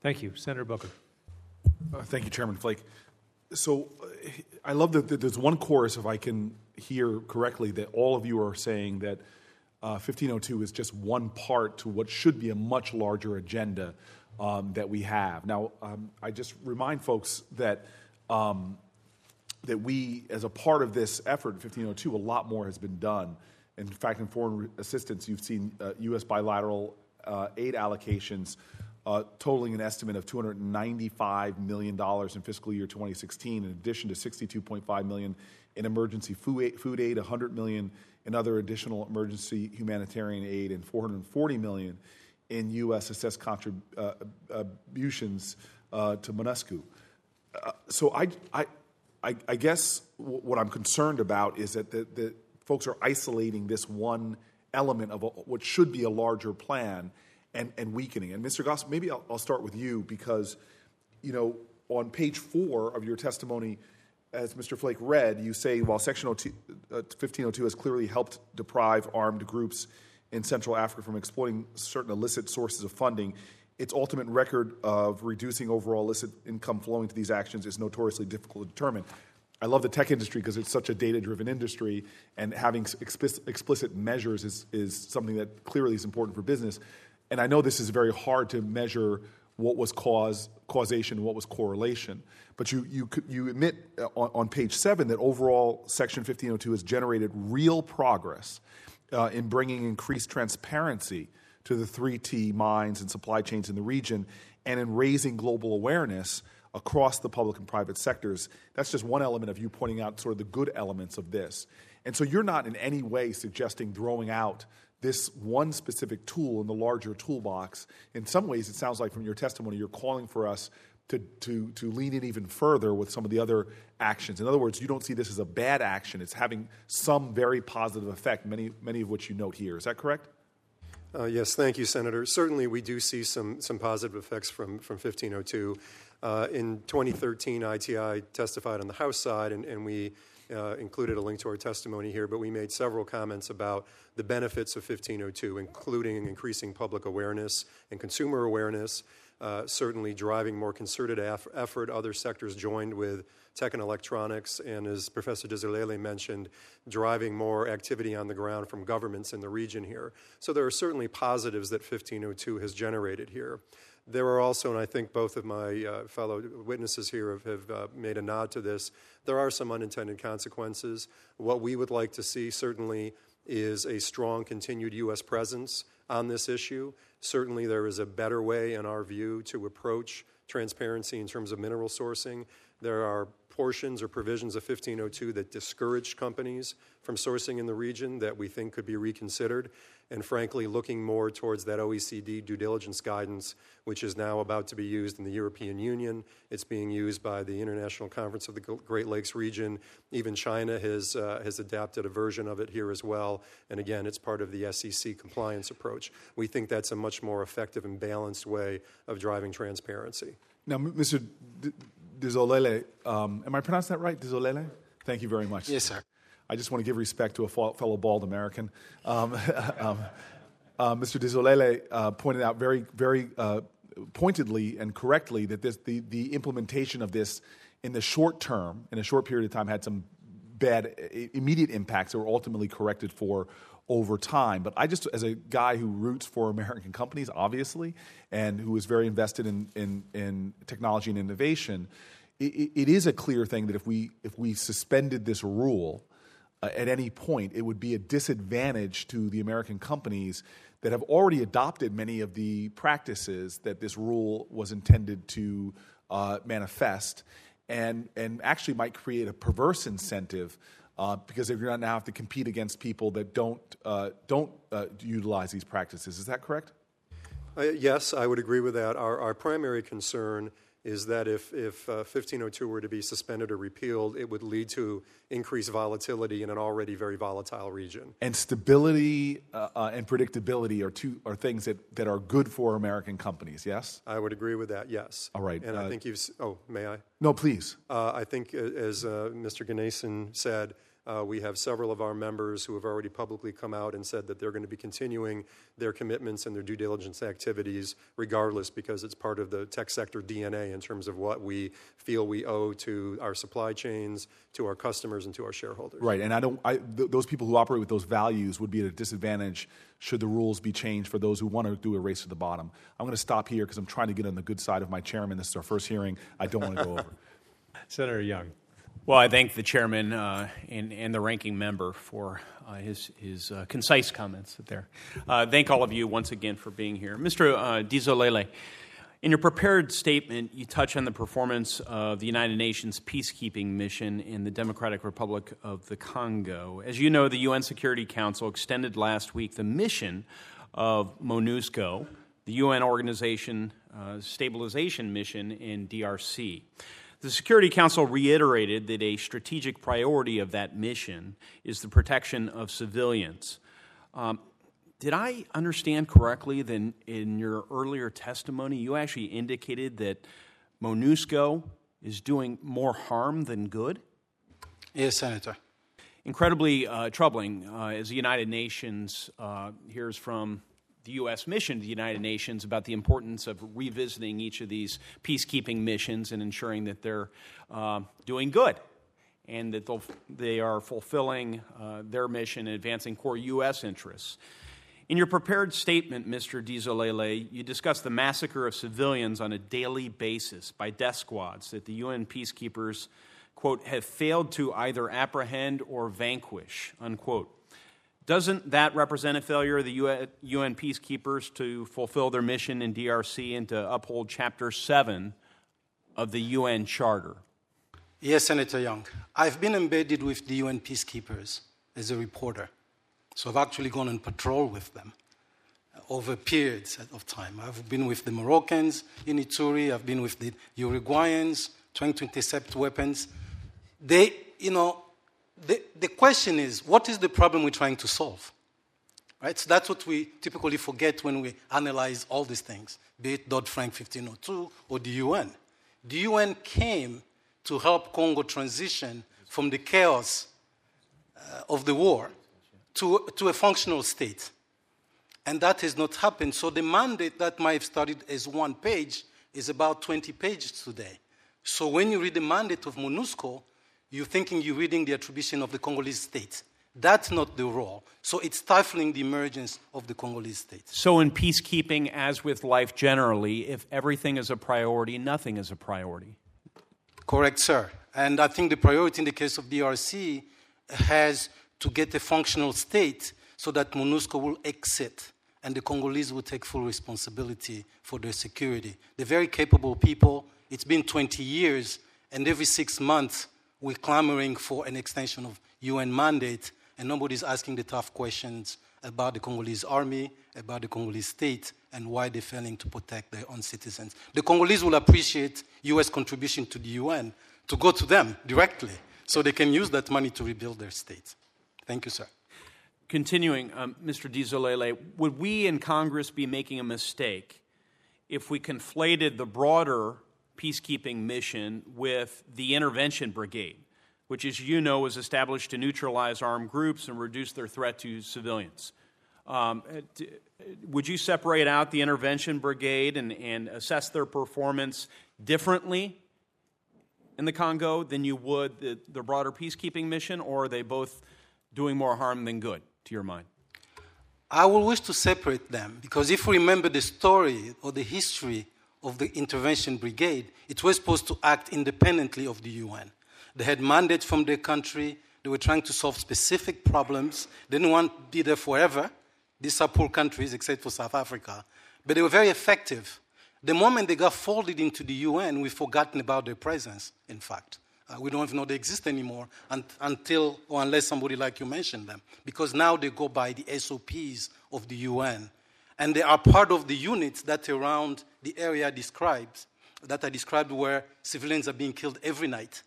Thank you. Senator Booker. Uh, thank you, Chairman Flake. So uh, I love that, there's one chorus, if I can hear correctly, that all of you are saying that uh, 1502 is just one part to what should be a much larger agenda um, that we have. Now, um, I just remind folks that. Um, that we, as a part of this effort, 1502, a lot more has been done. In fact, in foreign assistance, you've seen uh, U.S. bilateral uh, aid allocations uh, totaling an estimate of $295 million in fiscal year 2016, in addition to 62.5 million in emergency food aid, 100 million in other additional emergency humanitarian aid, and 440 million in U.S. assessed contributions uh, to MONUSCO. Uh, so I, I, I, I guess what I'm concerned about is that the, the folks are isolating this one element of a, what should be a larger plan and, and weakening. And Mr. Goss, maybe I'll, I'll start with you because, you know, on page four of your testimony, as Mr. Flake read, you say while Section 1502 uh, has clearly helped deprive armed groups in Central Africa from exploiting certain illicit sources of funding, its ultimate record of reducing overall illicit income flowing to these actions is notoriously difficult to determine. I love the tech industry because it's such a data driven industry, and having explicit, explicit measures is, is something that clearly is important for business and I know this is very hard to measure what was cause, causation and what was correlation. But you, you, you admit uh, on, on page seven that overall Section 1502 has generated real progress uh, in bringing increased transparency to the 3T mines and supply chains in the region and in raising global awareness across the public and private sectors. That's just one element of you pointing out sort of the good elements of this. And so you're not in any way suggesting throwing out this one specific tool in the larger toolbox. In some ways, it sounds like from your testimony, you're calling for us to, to, to lean in even further with some of the other actions. In other words, you don't see this as a bad action. It's having some very positive effect, many, many of which you note here. Is that correct? Uh, yes, thank you, Senator. Certainly, we do see some, some positive effects from, from 1502. Uh, in 2013, ITI testified on the House side, and, and we uh, included a link to our testimony here, but we made several comments about the benefits of 1502, including increasing public awareness and consumer awareness, uh, certainly driving more concerted af- effort. Other sectors joined with tech and electronics, and as Professor Dizolele mentioned, driving more activity on the ground from governments in the region here. So there are certainly positives that 1502 has generated here. There are also, and I think both of my uh, fellow witnesses here have, have uh, made a nod to this, there are some unintended consequences. What we would like to see certainly is a strong continued U.S. presence on this issue. Certainly, there is a better way, in our view, to approach transparency in terms of mineral sourcing. There are portions or provisions of 1502 that discourage companies from sourcing in the region that we think could be reconsidered and frankly, looking more towards that OECD due diligence guidance, which is now about to be used in the European Union. It's being used by the International Conference of the Great Lakes region. Even China has, uh, has adapted a version of it here as well. And again, it's part of the SEC compliance approach. We think that's a much more effective and balanced way of driving transparency. Now, Mr. Dizolele, um, am I pronouncing that right? Dizolele? Thank you very much. Yes, sir. I just want to give respect to a fellow bald American. Um, (laughs) um, uh, Mr. Dizolele uh, pointed out very, very uh, pointedly and correctly that this, the, the implementation of this in the short term, in a short period of time, had some bad immediate impacts that were ultimately corrected for over time. But I just, as a guy who roots for American companies, obviously, and who is very invested in, in, in technology and innovation, it, it is a clear thing that if we if we suspended this rule uh, at any point, it would be a disadvantage to the American companies that have already adopted many of the practices that this rule was intended to uh, manifest, and and actually might create a perverse incentive. Uh, because if you're not now have to compete against people that don't uh, don't uh, utilize these practices, is that correct? Yes, I would agree with that. Our, our primary concern is that if, if uh, 1502 were to be suspended or repealed, it would lead to increased volatility in an already very volatile region. And stability uh, uh, and predictability are two are things that, that are good for American companies. Yes. I would agree with that. Yes. All right. And I Uh, think you've. Oh, may I? No, please. Uh, I think, uh, as uh, Mr. Ganesan said, uh, we have several of our members who have already publicly come out and said that they're going to be continuing their commitments and their due diligence activities regardless because it's part of the tech sector DNA in terms of what we feel we owe to our supply chains, to our customers, and to our shareholders. Right, and I don't. I, th- those people who operate with those values would be at a disadvantage should the rules be changed for those who want to do a race to the bottom. I'm going to stop here because I'm trying to get on the good side of my chairman. This is our first hearing. I don't want to go over. (laughs) Senator Young. Well, I thank the chairman uh, and, and the ranking member for uh, his, his uh, concise comments there. Uh, thank all of you once again for being here. Mr. Uh, Dizolele, in your prepared statement, you touch on the performance of the United Nations peacekeeping mission in the Democratic Republic of the Congo. As you know, the UN Security Council extended last week the mission of MONUSCO, the UN organization uh, stabilization mission in DRC. The Security Council reiterated that a strategic priority of that mission is the protection of civilians. Um, did I understand correctly that in, your earlier testimony you actually indicated that MONUSCO is doing more harm than good? Yes, Senator. Incredibly uh, troubling uh, as the United Nations uh, hears from the U.S. mission to the United Nations about the importance of revisiting each of these peacekeeping missions and ensuring that they're uh, doing good and that they are fulfilling uh, their mission and advancing core U.S. interests. In your prepared statement, Mr. Dizolele, you discussed the massacre of civilians on a daily basis by death squads that the UN peacekeepers, quote, have failed to either apprehend or vanquish, unquote. Doesn't that represent a failure of the UN peacekeepers to fulfill their mission in DRC and to uphold Chapter 7 of the UN Charter? Yes, Senator Young. I've been embedded with the UN peacekeepers as a reporter. So I've actually gone on patrol with them over periods of time. I've been with the Moroccans in Ituri, I've been with the Uruguayans trying to intercept weapons. They, you know, the, the question is what is the problem we're trying to solve? Right? So that's what we typically forget when we analyze all these things, be it Dodd Frank 1502 or the UN. The UN came to help Congo transition from the chaos uh, of the war to, to a functional state. And that has not happened. So the mandate that might have started as one page is about 20 pages today. So when you read the mandate of MONUSCO, you're thinking you're reading the attribution of the Congolese state. That's not the role. So it's stifling the emergence of the Congolese state. So, in peacekeeping, as with life generally, if everything is a priority, nothing is a priority. Correct, sir. And I think the priority in the case of DRC has to get a functional state so that MONUSCO will exit and the Congolese will take full responsibility for their security. They're very capable people. It's been 20 years, and every six months we're clamoring for an extension of UN mandate, and nobody's asking the tough questions about the Congolese army, about the Congolese state, and why they're failing to protect their own citizens. The Congolese will appreciate US contribution to the UN to go to them directly so they can use that money to rebuild their state. Thank you, sir. Continuing, um, Mr. Dizolele, would we in Congress be making a mistake if we conflated the broader peacekeeping mission with the intervention brigade, which, as you know, was established to neutralize armed groups and reduce their threat to civilians? Um, d- would you separate out the intervention brigade and, and assess their performance differently in the Congo than you would the, the broader peacekeeping mission, or are they both doing more harm than good, to your mind? I will wish to separate them because if we remember the story or the history of the intervention brigade, it was supposed to act independently of the UN. They had mandates from their country. They were trying to solve specific problems. They didn't want to be there forever. These are poor countries, except for South Africa. But they were very effective. The moment they got folded into the UN, we've forgotten about their presence, in fact. Uh, we don't even know they exist anymore un- until or unless somebody like you mentioned them. Because now they go by the SOPs of the UN. And they are part of the units that around the area describes, that are described where civilians are being killed every night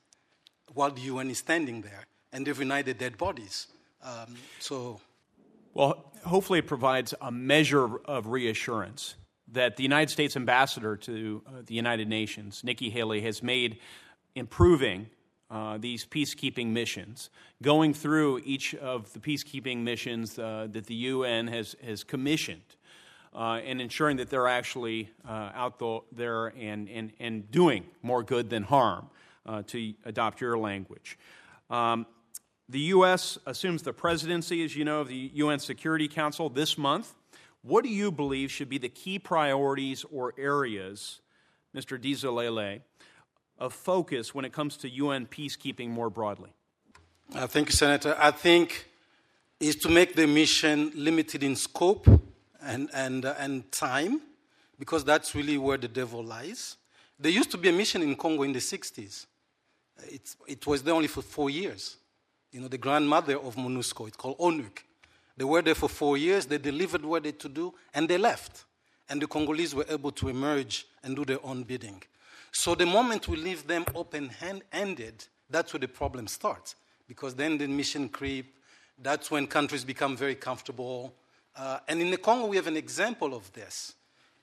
while the UN is standing there. And every night they're dead bodies. Um, so. Well, hopefully it provides a measure of reassurance that the United States ambassador to uh, the United Nations, Nikki Haley, has made improving uh, these peacekeeping missions, going through each of the peacekeeping missions uh, that the UN has, has commissioned, uh, and ensuring that they're actually uh, out there and, and, and doing more good than harm, uh, to adopt your language. Um, the U.S. assumes the presidency, as you know, of the UN Security Council this month. What do you believe should be the key priorities or areas, Mr. Dizolele, of focus when it comes to UN peacekeeping more broadly? Uh, thank you, Senator. I think is to make the mission limited in scope and, and, uh, and time, because that's really where the devil lies. There used to be a mission in Congo in the 60s. It, it was there only for four years. You know, the grandmother of MONUSCO, it's called ONUC. They were there for four years, they delivered what they to do, and they left. And the Congolese were able to emerge and do their own bidding. So the moment we leave them open handed, that's where the problem starts. Because then the mission creep, that's when countries become very comfortable. Uh, and in the Congo, we have an example of this.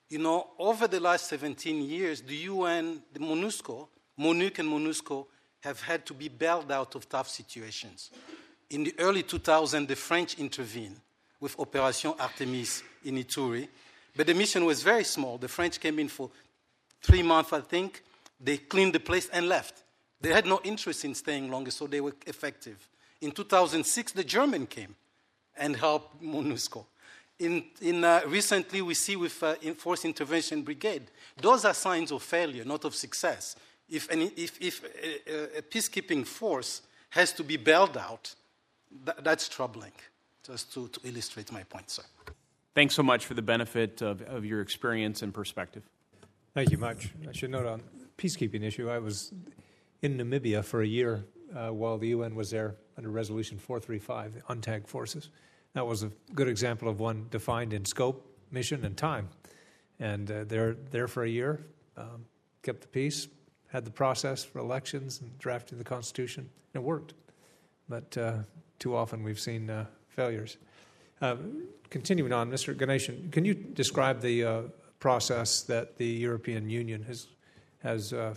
You know, over the last 17 years, the UN, the MONUSCO, MONUC and MONUSCO have had to be bailed out of tough situations. In the early 2000s, the French intervened with Operation Artemis in Ituri, but the mission was very small. The French came in for three months, I think. They cleaned the place and left. They had no interest in staying longer, so they were effective. In 2006, the German came and helped MONUSCO. In, in, uh, recently, we see with uh, Force Intervention Brigade, those are signs of failure, not of success. If, any, if, if a, a, peacekeeping force has to be bailed out, th- that's troubling, just to, to illustrate my point, sir. Thanks so much for the benefit of, of your experience and perspective. Thank you much. I should note on peacekeeping issue, I was in Namibia for a year uh, while the UN was there under Resolution 435, the UNTAG forces. That was a good example of one defined in scope, mission, and time. And uh, they're there for a year, um, kept the peace, had the process for elections, and drafting the Constitution. And it worked. But uh, too often we've seen uh, failures. Uh, continuing on, Mr. Ganesan, can you describe the uh, process that the European Union has has uh,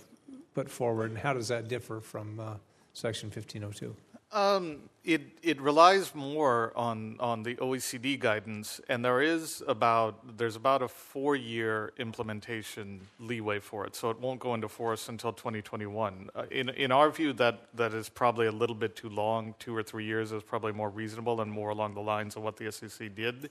put forward, and how does that differ from Section 1502? Um, it it relies more on on the OECD guidance, and there is about there's about a four year implementation leeway for it, so it won't go into force until 2021. Uh, in in our view, that that is probably a little bit too long. Two or three years is probably more reasonable and more along the lines of what the SEC did.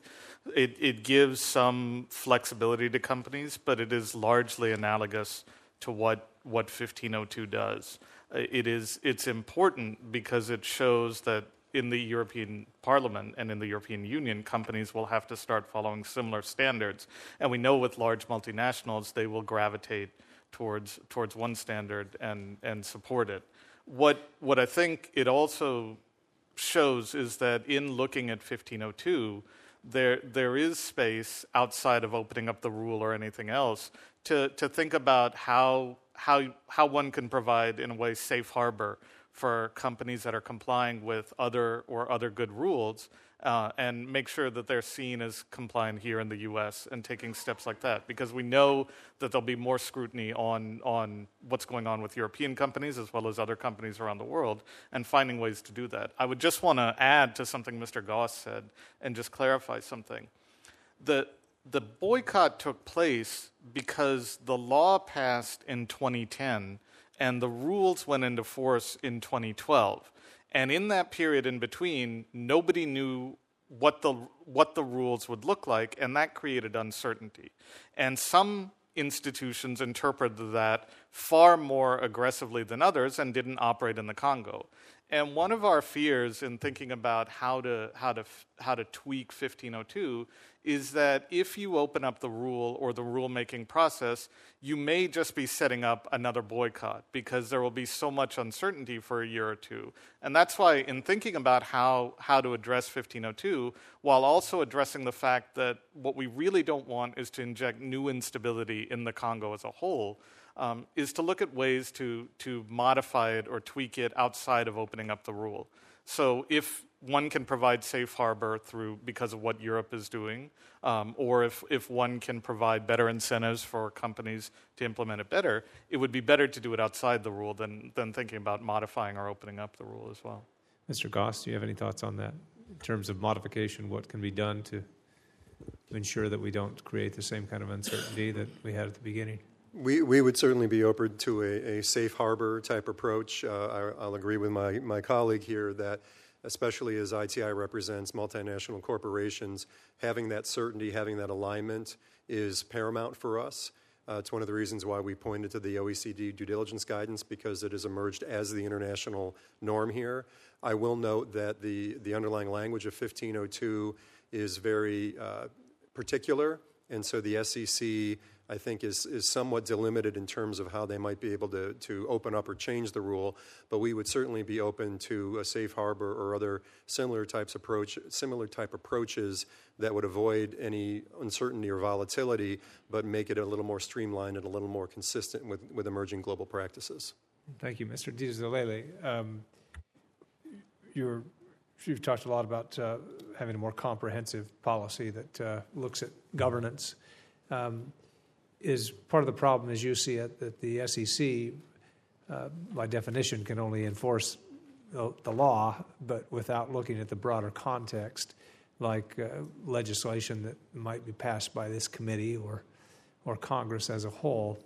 It it gives some flexibility to companies, but it is largely analogous to what what 1502 does. It is it's important because it shows that in the European Parliament and in the European Union, companies will have to start following similar standards. And we know with large multinationals, they will gravitate towards towards one standard and and support it. What what I think it also shows is that in looking at 1502, there there is space outside of opening up the rule or anything else to to think about how how, how one can provide, in a way, safe harbor for companies that are complying with other or other good rules uh, and make sure that they're seen as compliant here in the US and taking steps like that. Because we know that there'll be more scrutiny on, on what's going on with European companies as well as other companies around the world and finding ways to do that. I would just want to add to something Mr. Goss said and just clarify something. The, the boycott took place because the law passed in 2010 and the rules went into force in 2012. And in that period in between, nobody knew what the, what the rules would look like, and that created uncertainty. And some institutions interpreted that far more aggressively than others and didn't operate in the Congo. And one of our fears in thinking about how to, how to, how to tweak 1502 is that if you open up the rule or the rulemaking process, you may just be setting up another boycott because there will be so much uncertainty for a year or two. And that's why, in thinking about how, how to address 1502, while also addressing the fact that what we really don't want is to inject new instability in the Congo as a whole, um, is to look at ways to, to modify it or tweak it outside of opening up the rule. So if one can provide safe harbor through because of what Europe is doing, um, or if, if one can provide better incentives for companies to implement it better, it would be better to do it outside the rule than, than thinking about modifying or opening up the rule as well. Mr. Goss, do you have any thoughts on that in terms of modification? What can be done to ensure that we don't create the same kind of uncertainty that we had at the beginning? We, we would certainly be open to a, a safe harbor type approach. Uh, I, will agree with my, my colleague here that, especially as ITI represents multinational corporations, having that certainty, having that alignment is paramount for us. Uh, it's one of the reasons why we pointed to the OECD due diligence guidance because it has emerged as the international norm here. I will note that the, the underlying language of 1502 is very uh, particular, and so the SEC I think, is, is somewhat delimited in terms of how they might be able to, to open up or change the rule. But we would certainly be open to a safe harbor or other similar types approach, similar type approaches that would avoid any uncertainty or volatility, but make it a little more streamlined and a little more consistent with, with emerging global practices. Thank you, Mr. Dizolele. Um, you're, you've talked a lot about uh, having a more comprehensive policy that uh, looks at governance. Um, is part of the problem, as you see it, that the SEC, uh, by definition, can only enforce the, the, law, but without looking at the broader context, like uh, legislation that might be passed by this committee or or Congress as a whole.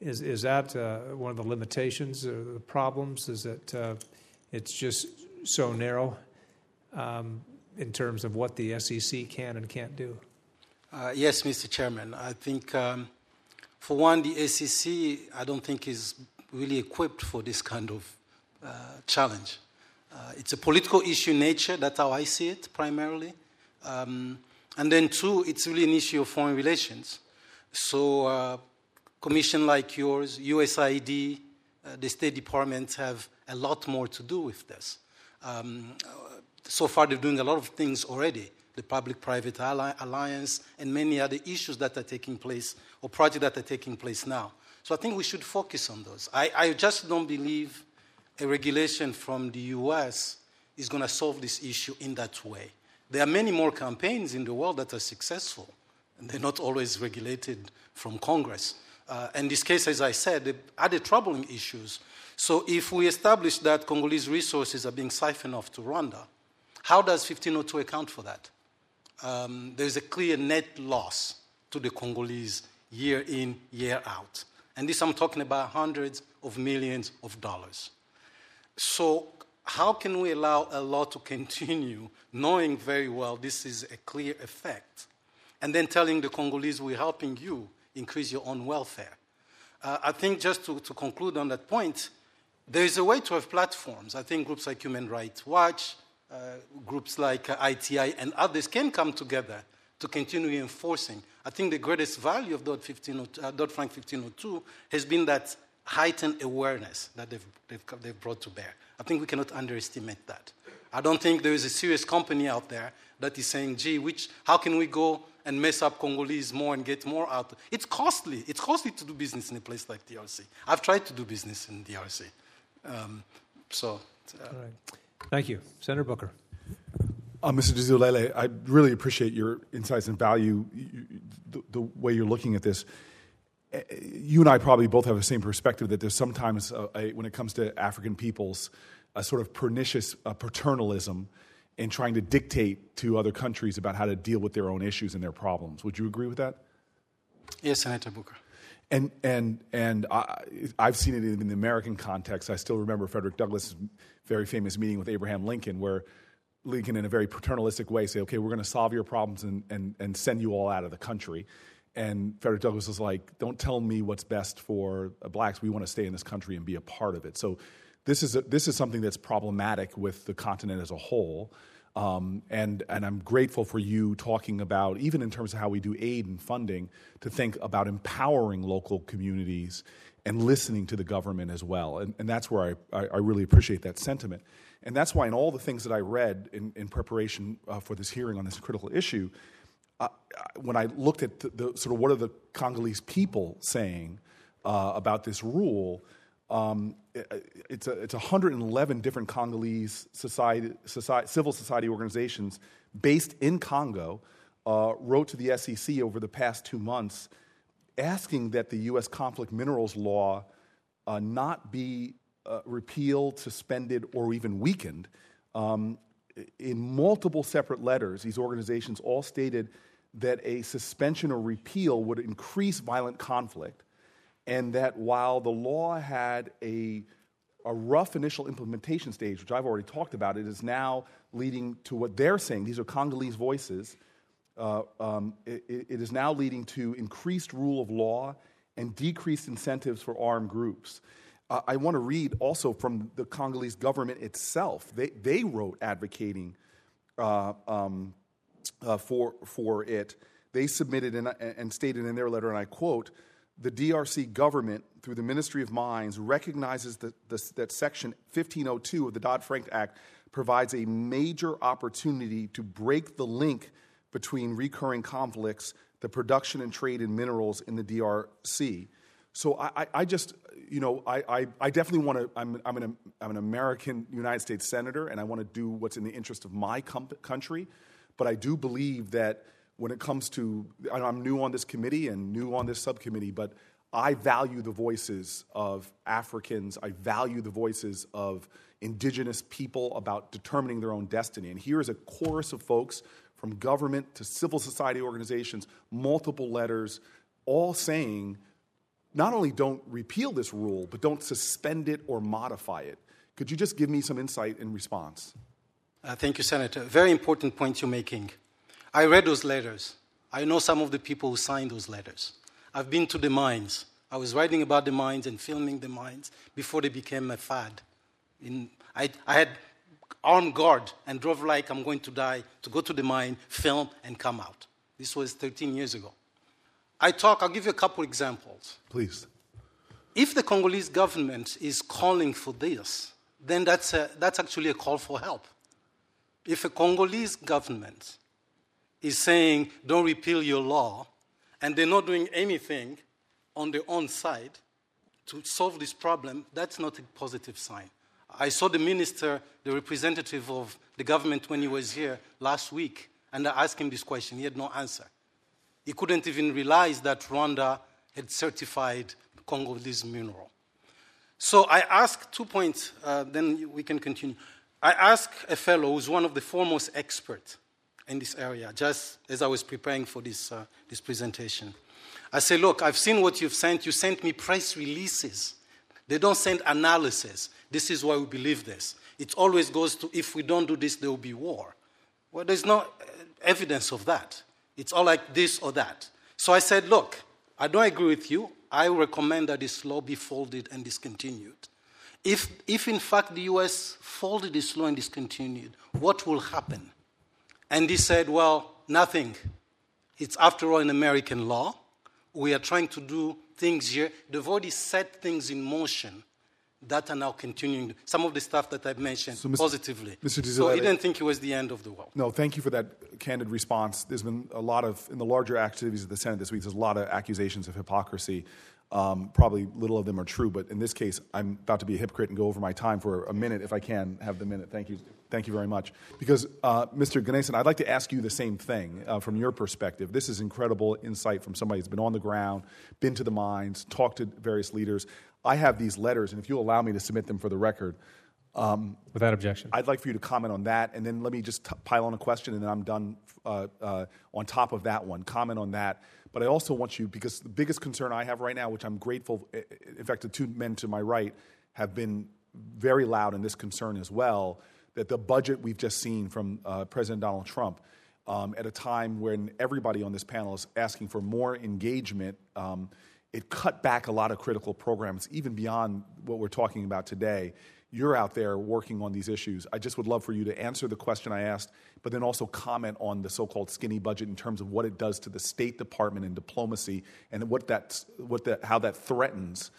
Is is that uh, one of the limitations or the problems? Is that uh, it's just so narrow um, in terms of what the SEC can and can't do? Uh, yes, Mr. Chairman. I think, um, for one, the ACC, I don't think is really equipped for this kind of uh, challenge. Uh, it's a political issue nature, that's how I see it primarily. Um, and then, two, it's really an issue of foreign relations. So, uh, commission like yours, USAID, uh, the State Department have a lot more to do with this. Um, so far, they're doing a lot of things already the Public Private Alliance, and many other issues that are taking place or projects that are taking place now. So I think we should focus on those. I, I just don't believe a regulation from the US is going to solve this issue in that way. There are many more campaigns in the world that are successful, and they're not always regulated from Congress. Uh, in this case, as I said, are the troubling issues. So if we establish that Congolese resources are being siphoned off to Rwanda, how does 1502 account for that? Um, there's a clear net loss to the Congolese year in, year out. And this I'm talking about hundreds of millions of dollars. So, how can we allow a law to continue knowing very well this is a clear effect and then telling the Congolese we're helping you increase your own welfare? Uh, I think just to, to conclude on that point, there is a way to have platforms. I think groups like Human Rights Watch, groups like uh, ITI and others can come together to continue enforcing. I think the greatest value of Dodd, uh, Dodd-Frank 1502 has been that heightened awareness that they've, they've, they've brought to bear. I think we cannot underestimate that. I don't think there is a serious company out there that is saying, gee, which, how can we go and mess up Congolese more and get more out? It's costly. It's costly to do business in a place like DRC. I've tried to do business in DRC. Um, so. Uh, Thank you. Senator Booker. Uh, Mr. Dizolele, I really appreciate your insights and value, the, the, way you're looking at this. Eh, you and I probably both have the same perspective that there's sometimes, a, a, when it comes to African peoples, a sort of pernicious uh, paternalism in trying to dictate to other countries about how to deal with their own issues and their problems. Would you agree with that? Yes, Senator Booker. And and and I, have seen it in the American context. I still remember Frederick Douglass' very famous meeting with Abraham Lincoln, where Lincoln, in a very paternalistic way, say, "Okay, we're going to solve your problems and, and and send you all out of the country." and Frederick Douglass was like, "Don't tell me what's best for blacks. We want to stay in this country and be a part of it." So, this is a, this is something that's problematic with the continent as a whole. Um, and and I'm grateful for you talking about even in terms of how we do aid and funding to think about empowering local communities and listening to the government as well. And, and that's where I, I, I really appreciate that sentiment. And that's why in all the things that I read in, in preparation uh, for this hearing on this critical issue, uh, when I looked at the, the, sort of what are the Congolese people saying uh, about this rule, um, it, it's, a, it's 111 different Congolese society, society, civil society organizations based in Congo uh, wrote to the SEC over the past two months asking that the U.S. conflict minerals law uh, not be uh, repealed, suspended, or even weakened. Um, in multiple separate letters, these organizations all stated that a suspension or repeal would increase violent conflict, and that while the law had a, a rough initial implementation stage, which I've already talked about, it is now leading to what they're saying. These are Congolese voices. Uh, um, it, it is now leading to increased rule of law and decreased incentives for armed groups. Uh, I want to read also from the Congolese government itself. They, they wrote advocating uh, um, uh, for, for it. They submitted and, and stated in their letter, and I quote, the DRC government, through the Ministry of Mines, recognizes that, that Section 1502 of the Dodd Frank Act provides a major opportunity to break the link between recurring conflicts, the production and trade in minerals in the DRC. So I, I just, you know, I, I, I definitely want to, I'm, I'm, an, I'm an American United States Senator, and I want to do what's in the interest of my country. But I do believe that when it comes to, I'm new on this committee and new on this subcommittee, but I value the voices of Africans. I value the voices of indigenous people about determining their own destiny. And here is a chorus of folks from government to civil society organizations, multiple letters, all saying not only don't repeal this rule, but don't suspend it or modify it. Could you just give me some insight in response? Uh, thank you, Senator. Very important point you're making. I read those letters. I know some of the people who signed those letters. I've been to the mines. I was writing about the mines and filming the mines before they became a fad. In, I, I had armed guard and drove like I'm going to die to go to the mine, film, and come out. This was 13 years ago. I talk, I'll give you a couple examples. Please. If the Congolese government is calling for this, then that's, a, that's actually a call for help. If a Congolese government is saying, don't repeal your law, and they're not doing anything on their own side to solve this problem, that's not a positive sign. I saw the minister, the representative of the government, when he was here last week, and I asked him this question. He had no answer. He couldn't even realize that Rwanda had certified Congolese mineral. So I asked two points, uh, then we can continue. I asked a fellow who's one of the foremost experts in this area, just as I was preparing for this, uh, this presentation. I said, Look, I've seen what you've sent. You sent me press releases. They don't send analysis. This is why we believe this. It always goes to if we don't do this, there will be war. Well, there's no uh, evidence of that. It's all like this or that. So I said, look, I don't agree with you. I recommend that this law be folded and discontinued. If, if in fact the US folded this law and discontinued, what will happen? And he said, well, nothing. It's after all an American law. We are trying to do things here. They've already set things in motion that are now continuing. Some of the stuff that I've mentioned so Mr. positively. Mr. So he didn't think it was the end of the world. No, thank you for that candid response. There's been a lot of, in the larger activities of the Senate this week, there's a lot of accusations of hypocrisy. Um, probably little of them are true, but in this case, I'm about to be a hypocrite and go over my time for a minute if I can have the minute. Thank you. Thank you very much. Because, uh, Mr. Ganesan, I'd like to ask you the same thing uh, from your perspective. This is incredible insight from somebody who's been on the ground, been to the mines, talked to various leaders. I have these letters, and if you'll allow me to submit them for the record. Um, Without objection. I'd like for you to comment on that, and then let me just t- pile on a question, and then I'm done uh, uh, on top of that one. Comment on that. But I also want you, because the biggest concern I have right now, which I'm grateful, in fact, the two men to my right have been very loud in this concern as well, that the budget we've just seen from uh, President Donald Trump um, at a time when everybody on this panel is asking for more engagement. Um, it cut back a lot of critical programs, even beyond what we're talking about today. You're out there working on these issues. I just would love for you to answer the question I asked, but then also comment on the so called skinny budget in terms of what it does to the State Department and diplomacy and what that, what that, how that threatens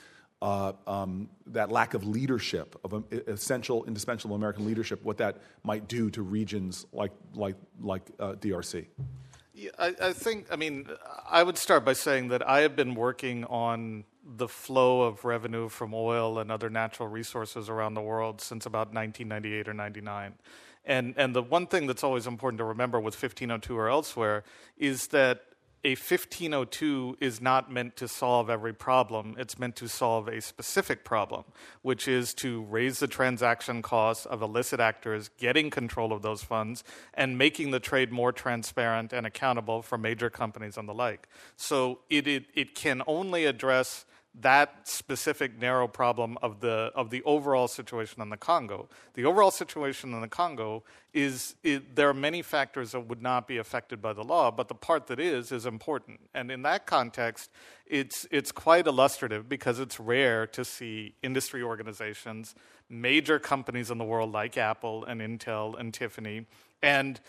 uh, um, that lack of leadership, of um, essential, indispensable American leadership, what that might do to regions like, like, like uh, DRC. Yeah, I, I, think, I mean, I would start by saying that I have been working on the flow of revenue from oil and other natural resources around the world since about 1998 or 99. And, and the one thing that's always important to remember with 1502 or elsewhere is that a 1502 is not meant to solve every problem. It's meant to solve a specific problem, which is to raise the transaction costs of illicit actors getting control of those funds and making the trade more transparent and accountable for major companies and the like. So it, it, it can only address that specific narrow problem of the of the overall situation in the Congo. The overall situation in the Congo is it, there are many factors that would not be affected by the law, but the part that is is important. And in that context, it's it's quite illustrative because it's rare to see industry organizations, major companies in the world like Apple and Intel and Tiffany, and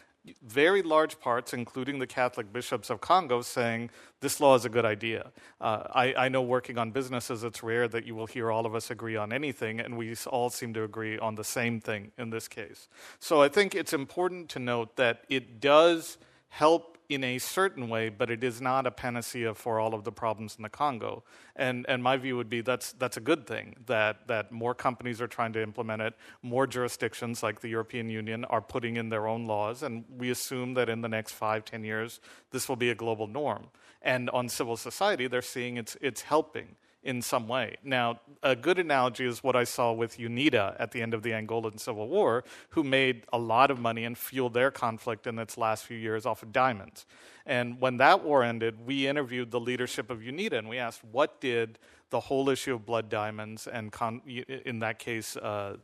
very large parts, including the Catholic bishops of Congo, saying this law is a good idea. Uh, I, I, know working on businesses, it's rare that you will hear all of us agree on anything, and we all seem to agree on the same thing in this case. So I think it's important to note that it does help in a certain way, but it is not a panacea for all of the problems in the Congo. And, and my view would be that's, that's a good thing, that, that more companies are trying to implement it, more jurisdictions like the European Union are putting in their own laws, and we assume that in the next five, ten years, this will be a global norm. And on civil society, they're seeing it's, it's helping in some way. Now, a good analogy is what I saw with UNITA at the end of the Angolan Civil War, who made a lot of money and fueled their conflict in its last few years off of diamonds. And when that war ended, we interviewed the leadership of UNITA and we asked, what did the whole issue of blood diamonds and, con- in that case, uh,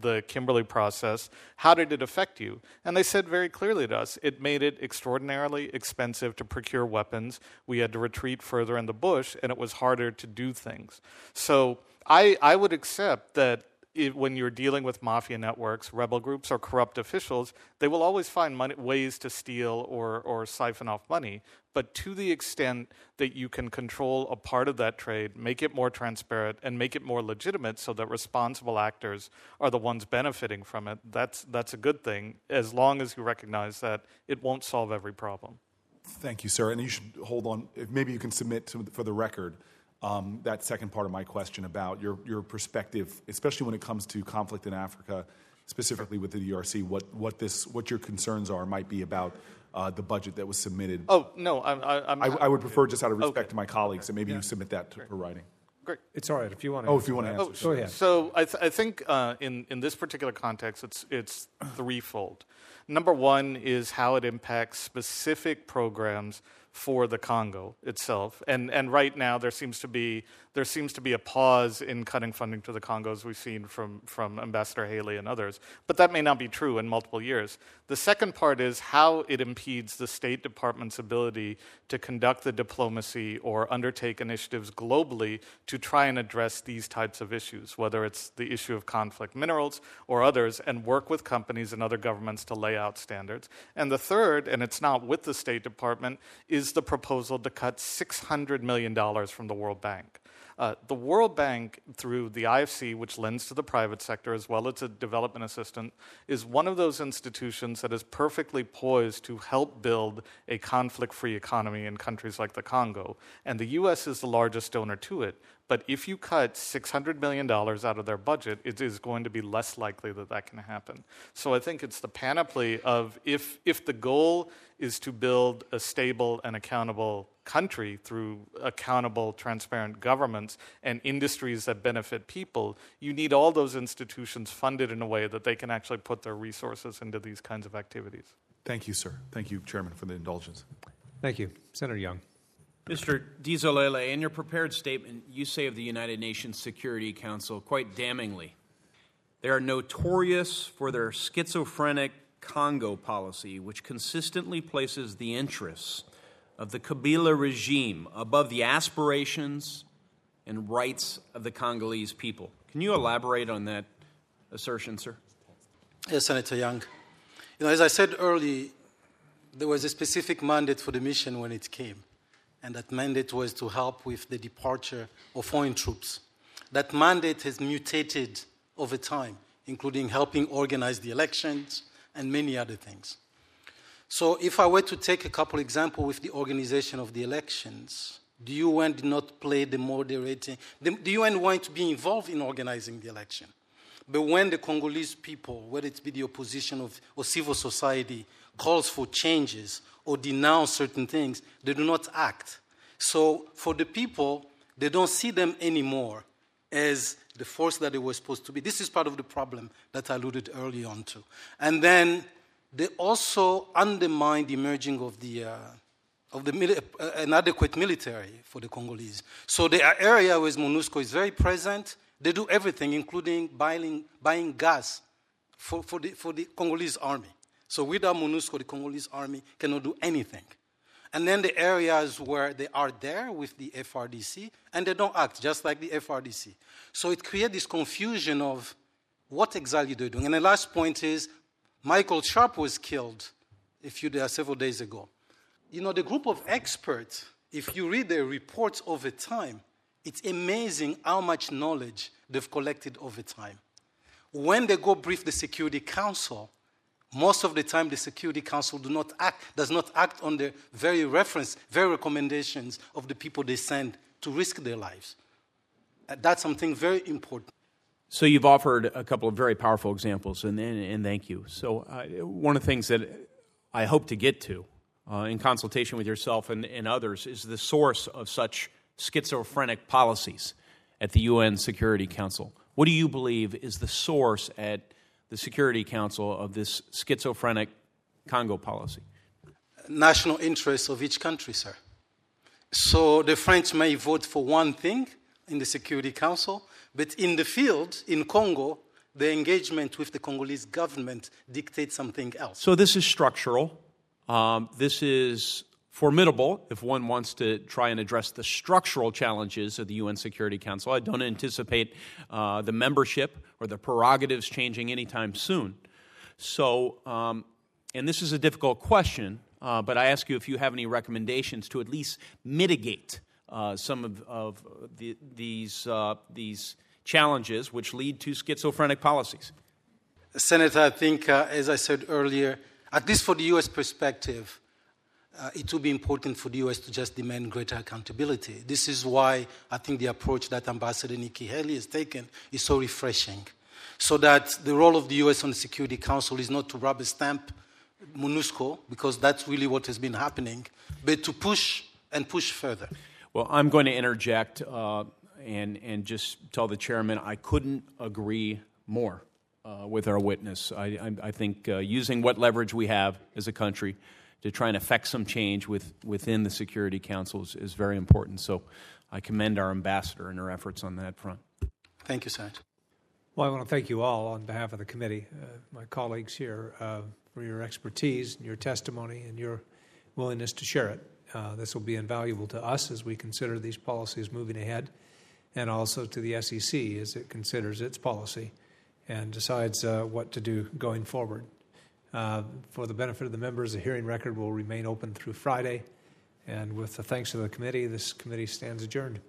the Kimberley process, how did it affect you? And they said very clearly to us, it made it extraordinarily expensive to procure weapons. We had to retreat further in the bush, and it was harder to do things. So I, I would accept that it, when you're dealing with mafia networks, rebel groups, or corrupt officials, they will always find money, ways to steal or, or siphon off money. But to the extent that you can control a part of that trade, make it more transparent, and make it more legitimate so that responsible actors are the ones benefiting from it, that's, that's a good thing, as long as you recognize that it won't solve every problem. Thank you, sir. And you should hold on, maybe you can submit to, for the record um, that second part of my question about your, your perspective, especially when it comes to conflict in Africa, specifically with the DRC, what, what, this, what your concerns are might be about uh, the budget that was submitted. Oh, no, I'm, I'm I, I would prefer, just out of respect okay. to my colleagues, that maybe yeah. you submit that to, for writing. Great. It's all right if you want to. Oh, if you want to answer. Oh, go ahead. So I, th- I think uh, in in this particular context, it's it's threefold. Number one is how it impacts specific programs for the Congo itself. And, and right now, there seems, to be, there seems to be a pause in cutting funding to the Congo, as we've seen from, from Ambassador Haley and others. But that may not be true in multiple years. The second part is how it impedes the State Department's ability to conduct the diplomacy or undertake initiatives globally to try and address these types of issues, whether it's the issue of conflict minerals or others, and work with companies and other governments to lay out standards. And the third, and it's not with the State Department, is the proposal to cut $600 million from the World Bank. Uh, the World Bank, through the IFC, which lends to the private sector as well as a development assistant, is one of those institutions that is perfectly poised to help build a conflict free economy in countries like the Congo. And the U.S. is the largest donor to it. But if you cut $600 million out of their budget, it is going to be less likely that that can happen. So I think it's the panoply of if, if the goal is to build a stable and accountable country through accountable, transparent governments and industries that benefit people, you need all those institutions funded in a way that they can actually put their resources into these kinds of activities. Thank you, sir. Thank you, Chairman, for the indulgence. Thank you. Senator Young. Mr. Dizolele, in your prepared statement, you say of the United Nations Security Council quite damningly they are notorious for their schizophrenic Congo policy, which consistently places the interests of the Kabila regime above the aspirations and rights of the Congolese people. Can you elaborate on that assertion, sir? Yes, Senator Young. You know, as I said earlier, there was a specific mandate for the mission when it came, and that mandate was to help with the departure of foreign troops. That mandate has mutated over time, including helping organize the elections and many other things. So, if I were to take a couple examples with the organization of the elections, the UN did not play the moderating. The, the UN wanted to be involved in organizing the election. But when the Congolese people, whether it be the opposition of, or civil society, calls for changes or denounce certain things, they do not act. So for the people, they don't see them anymore as the force that they were supposed to be. This is part of the problem that I alluded earlier on to. And then they also undermine the emerging of the uh, of the uh, an adequate military for the Congolese. So the area where MONUSCO is very present, they do everything, including buying, buying gas for, for, the, for the Congolese army. So without MONUSCO, the Congolese army cannot do anything. And then the areas where they are there with the FARDC, and they don't act, just like the FARDC. So it creates this confusion of what exactly they're doing. And the last point is Michael Sharp was killed a few days, several days ago. You know, the group of experts, if you read their reports over time, it's amazing how much knowledge they've collected over time. When they go brief the Security Council, most of the time the Security Council do not act, does not act on the very reference, very recommendations of the people they send to risk their lives. Uh, that's something very important. So you've offered a couple of very powerful examples, and, and, and thank you. So uh, one of the things that I hope to get to uh, in consultation with yourself and, and others, is the source of such schizophrenic policies at the UN Security Council. What do you believe is the source at the Security Council of this schizophrenic Congo policy? National interests of each country, sir. So the French may vote for one thing in the Security Council, but in the field, in Congo, the engagement with the Congolese government dictates something else. So this is structural. Um, this is formidable if one wants to try and address the structural challenges of the UN Security Council. I don't anticipate uh, the membership or the prerogatives changing anytime soon. So, um, and this is a difficult question, uh, but I ask you if you have any recommendations to at least mitigate uh, some of, of the, these, uh, these challenges which lead to schizophrenic policies. Senator, I think, uh, as I said earlier, at least for the US perspective, uh, it will be important for the US to just demand greater accountability. This is why I think the approach that Ambassador Nikki Haley has taken is so refreshing. So that the role of the US on the Security Council is not to rubber stamp MONUSCO, because that's really what has been happening, but to push and push further. Well, I'm going to interject uh, and, and just tell the chairman I couldn't agree more uh, with our witness. I, I, I think uh, using what leverage we have as a country to try and affect some change with, within the Security Council is, is very important. So I commend our ambassador and her efforts on that front. Thank you, Senator. Well, I want to thank you all on behalf of the committee, uh, my colleagues here, uh, for your expertise, and your testimony, and your willingness to share it. Uh, this will be invaluable to us as we consider these policies moving ahead, and also to the SEC as it considers its policy and decides uh, what to do going forward. Uh, for the benefit of the members, the hearing record will remain open through Friday. And with the thanks of the committee, this committee stands adjourned.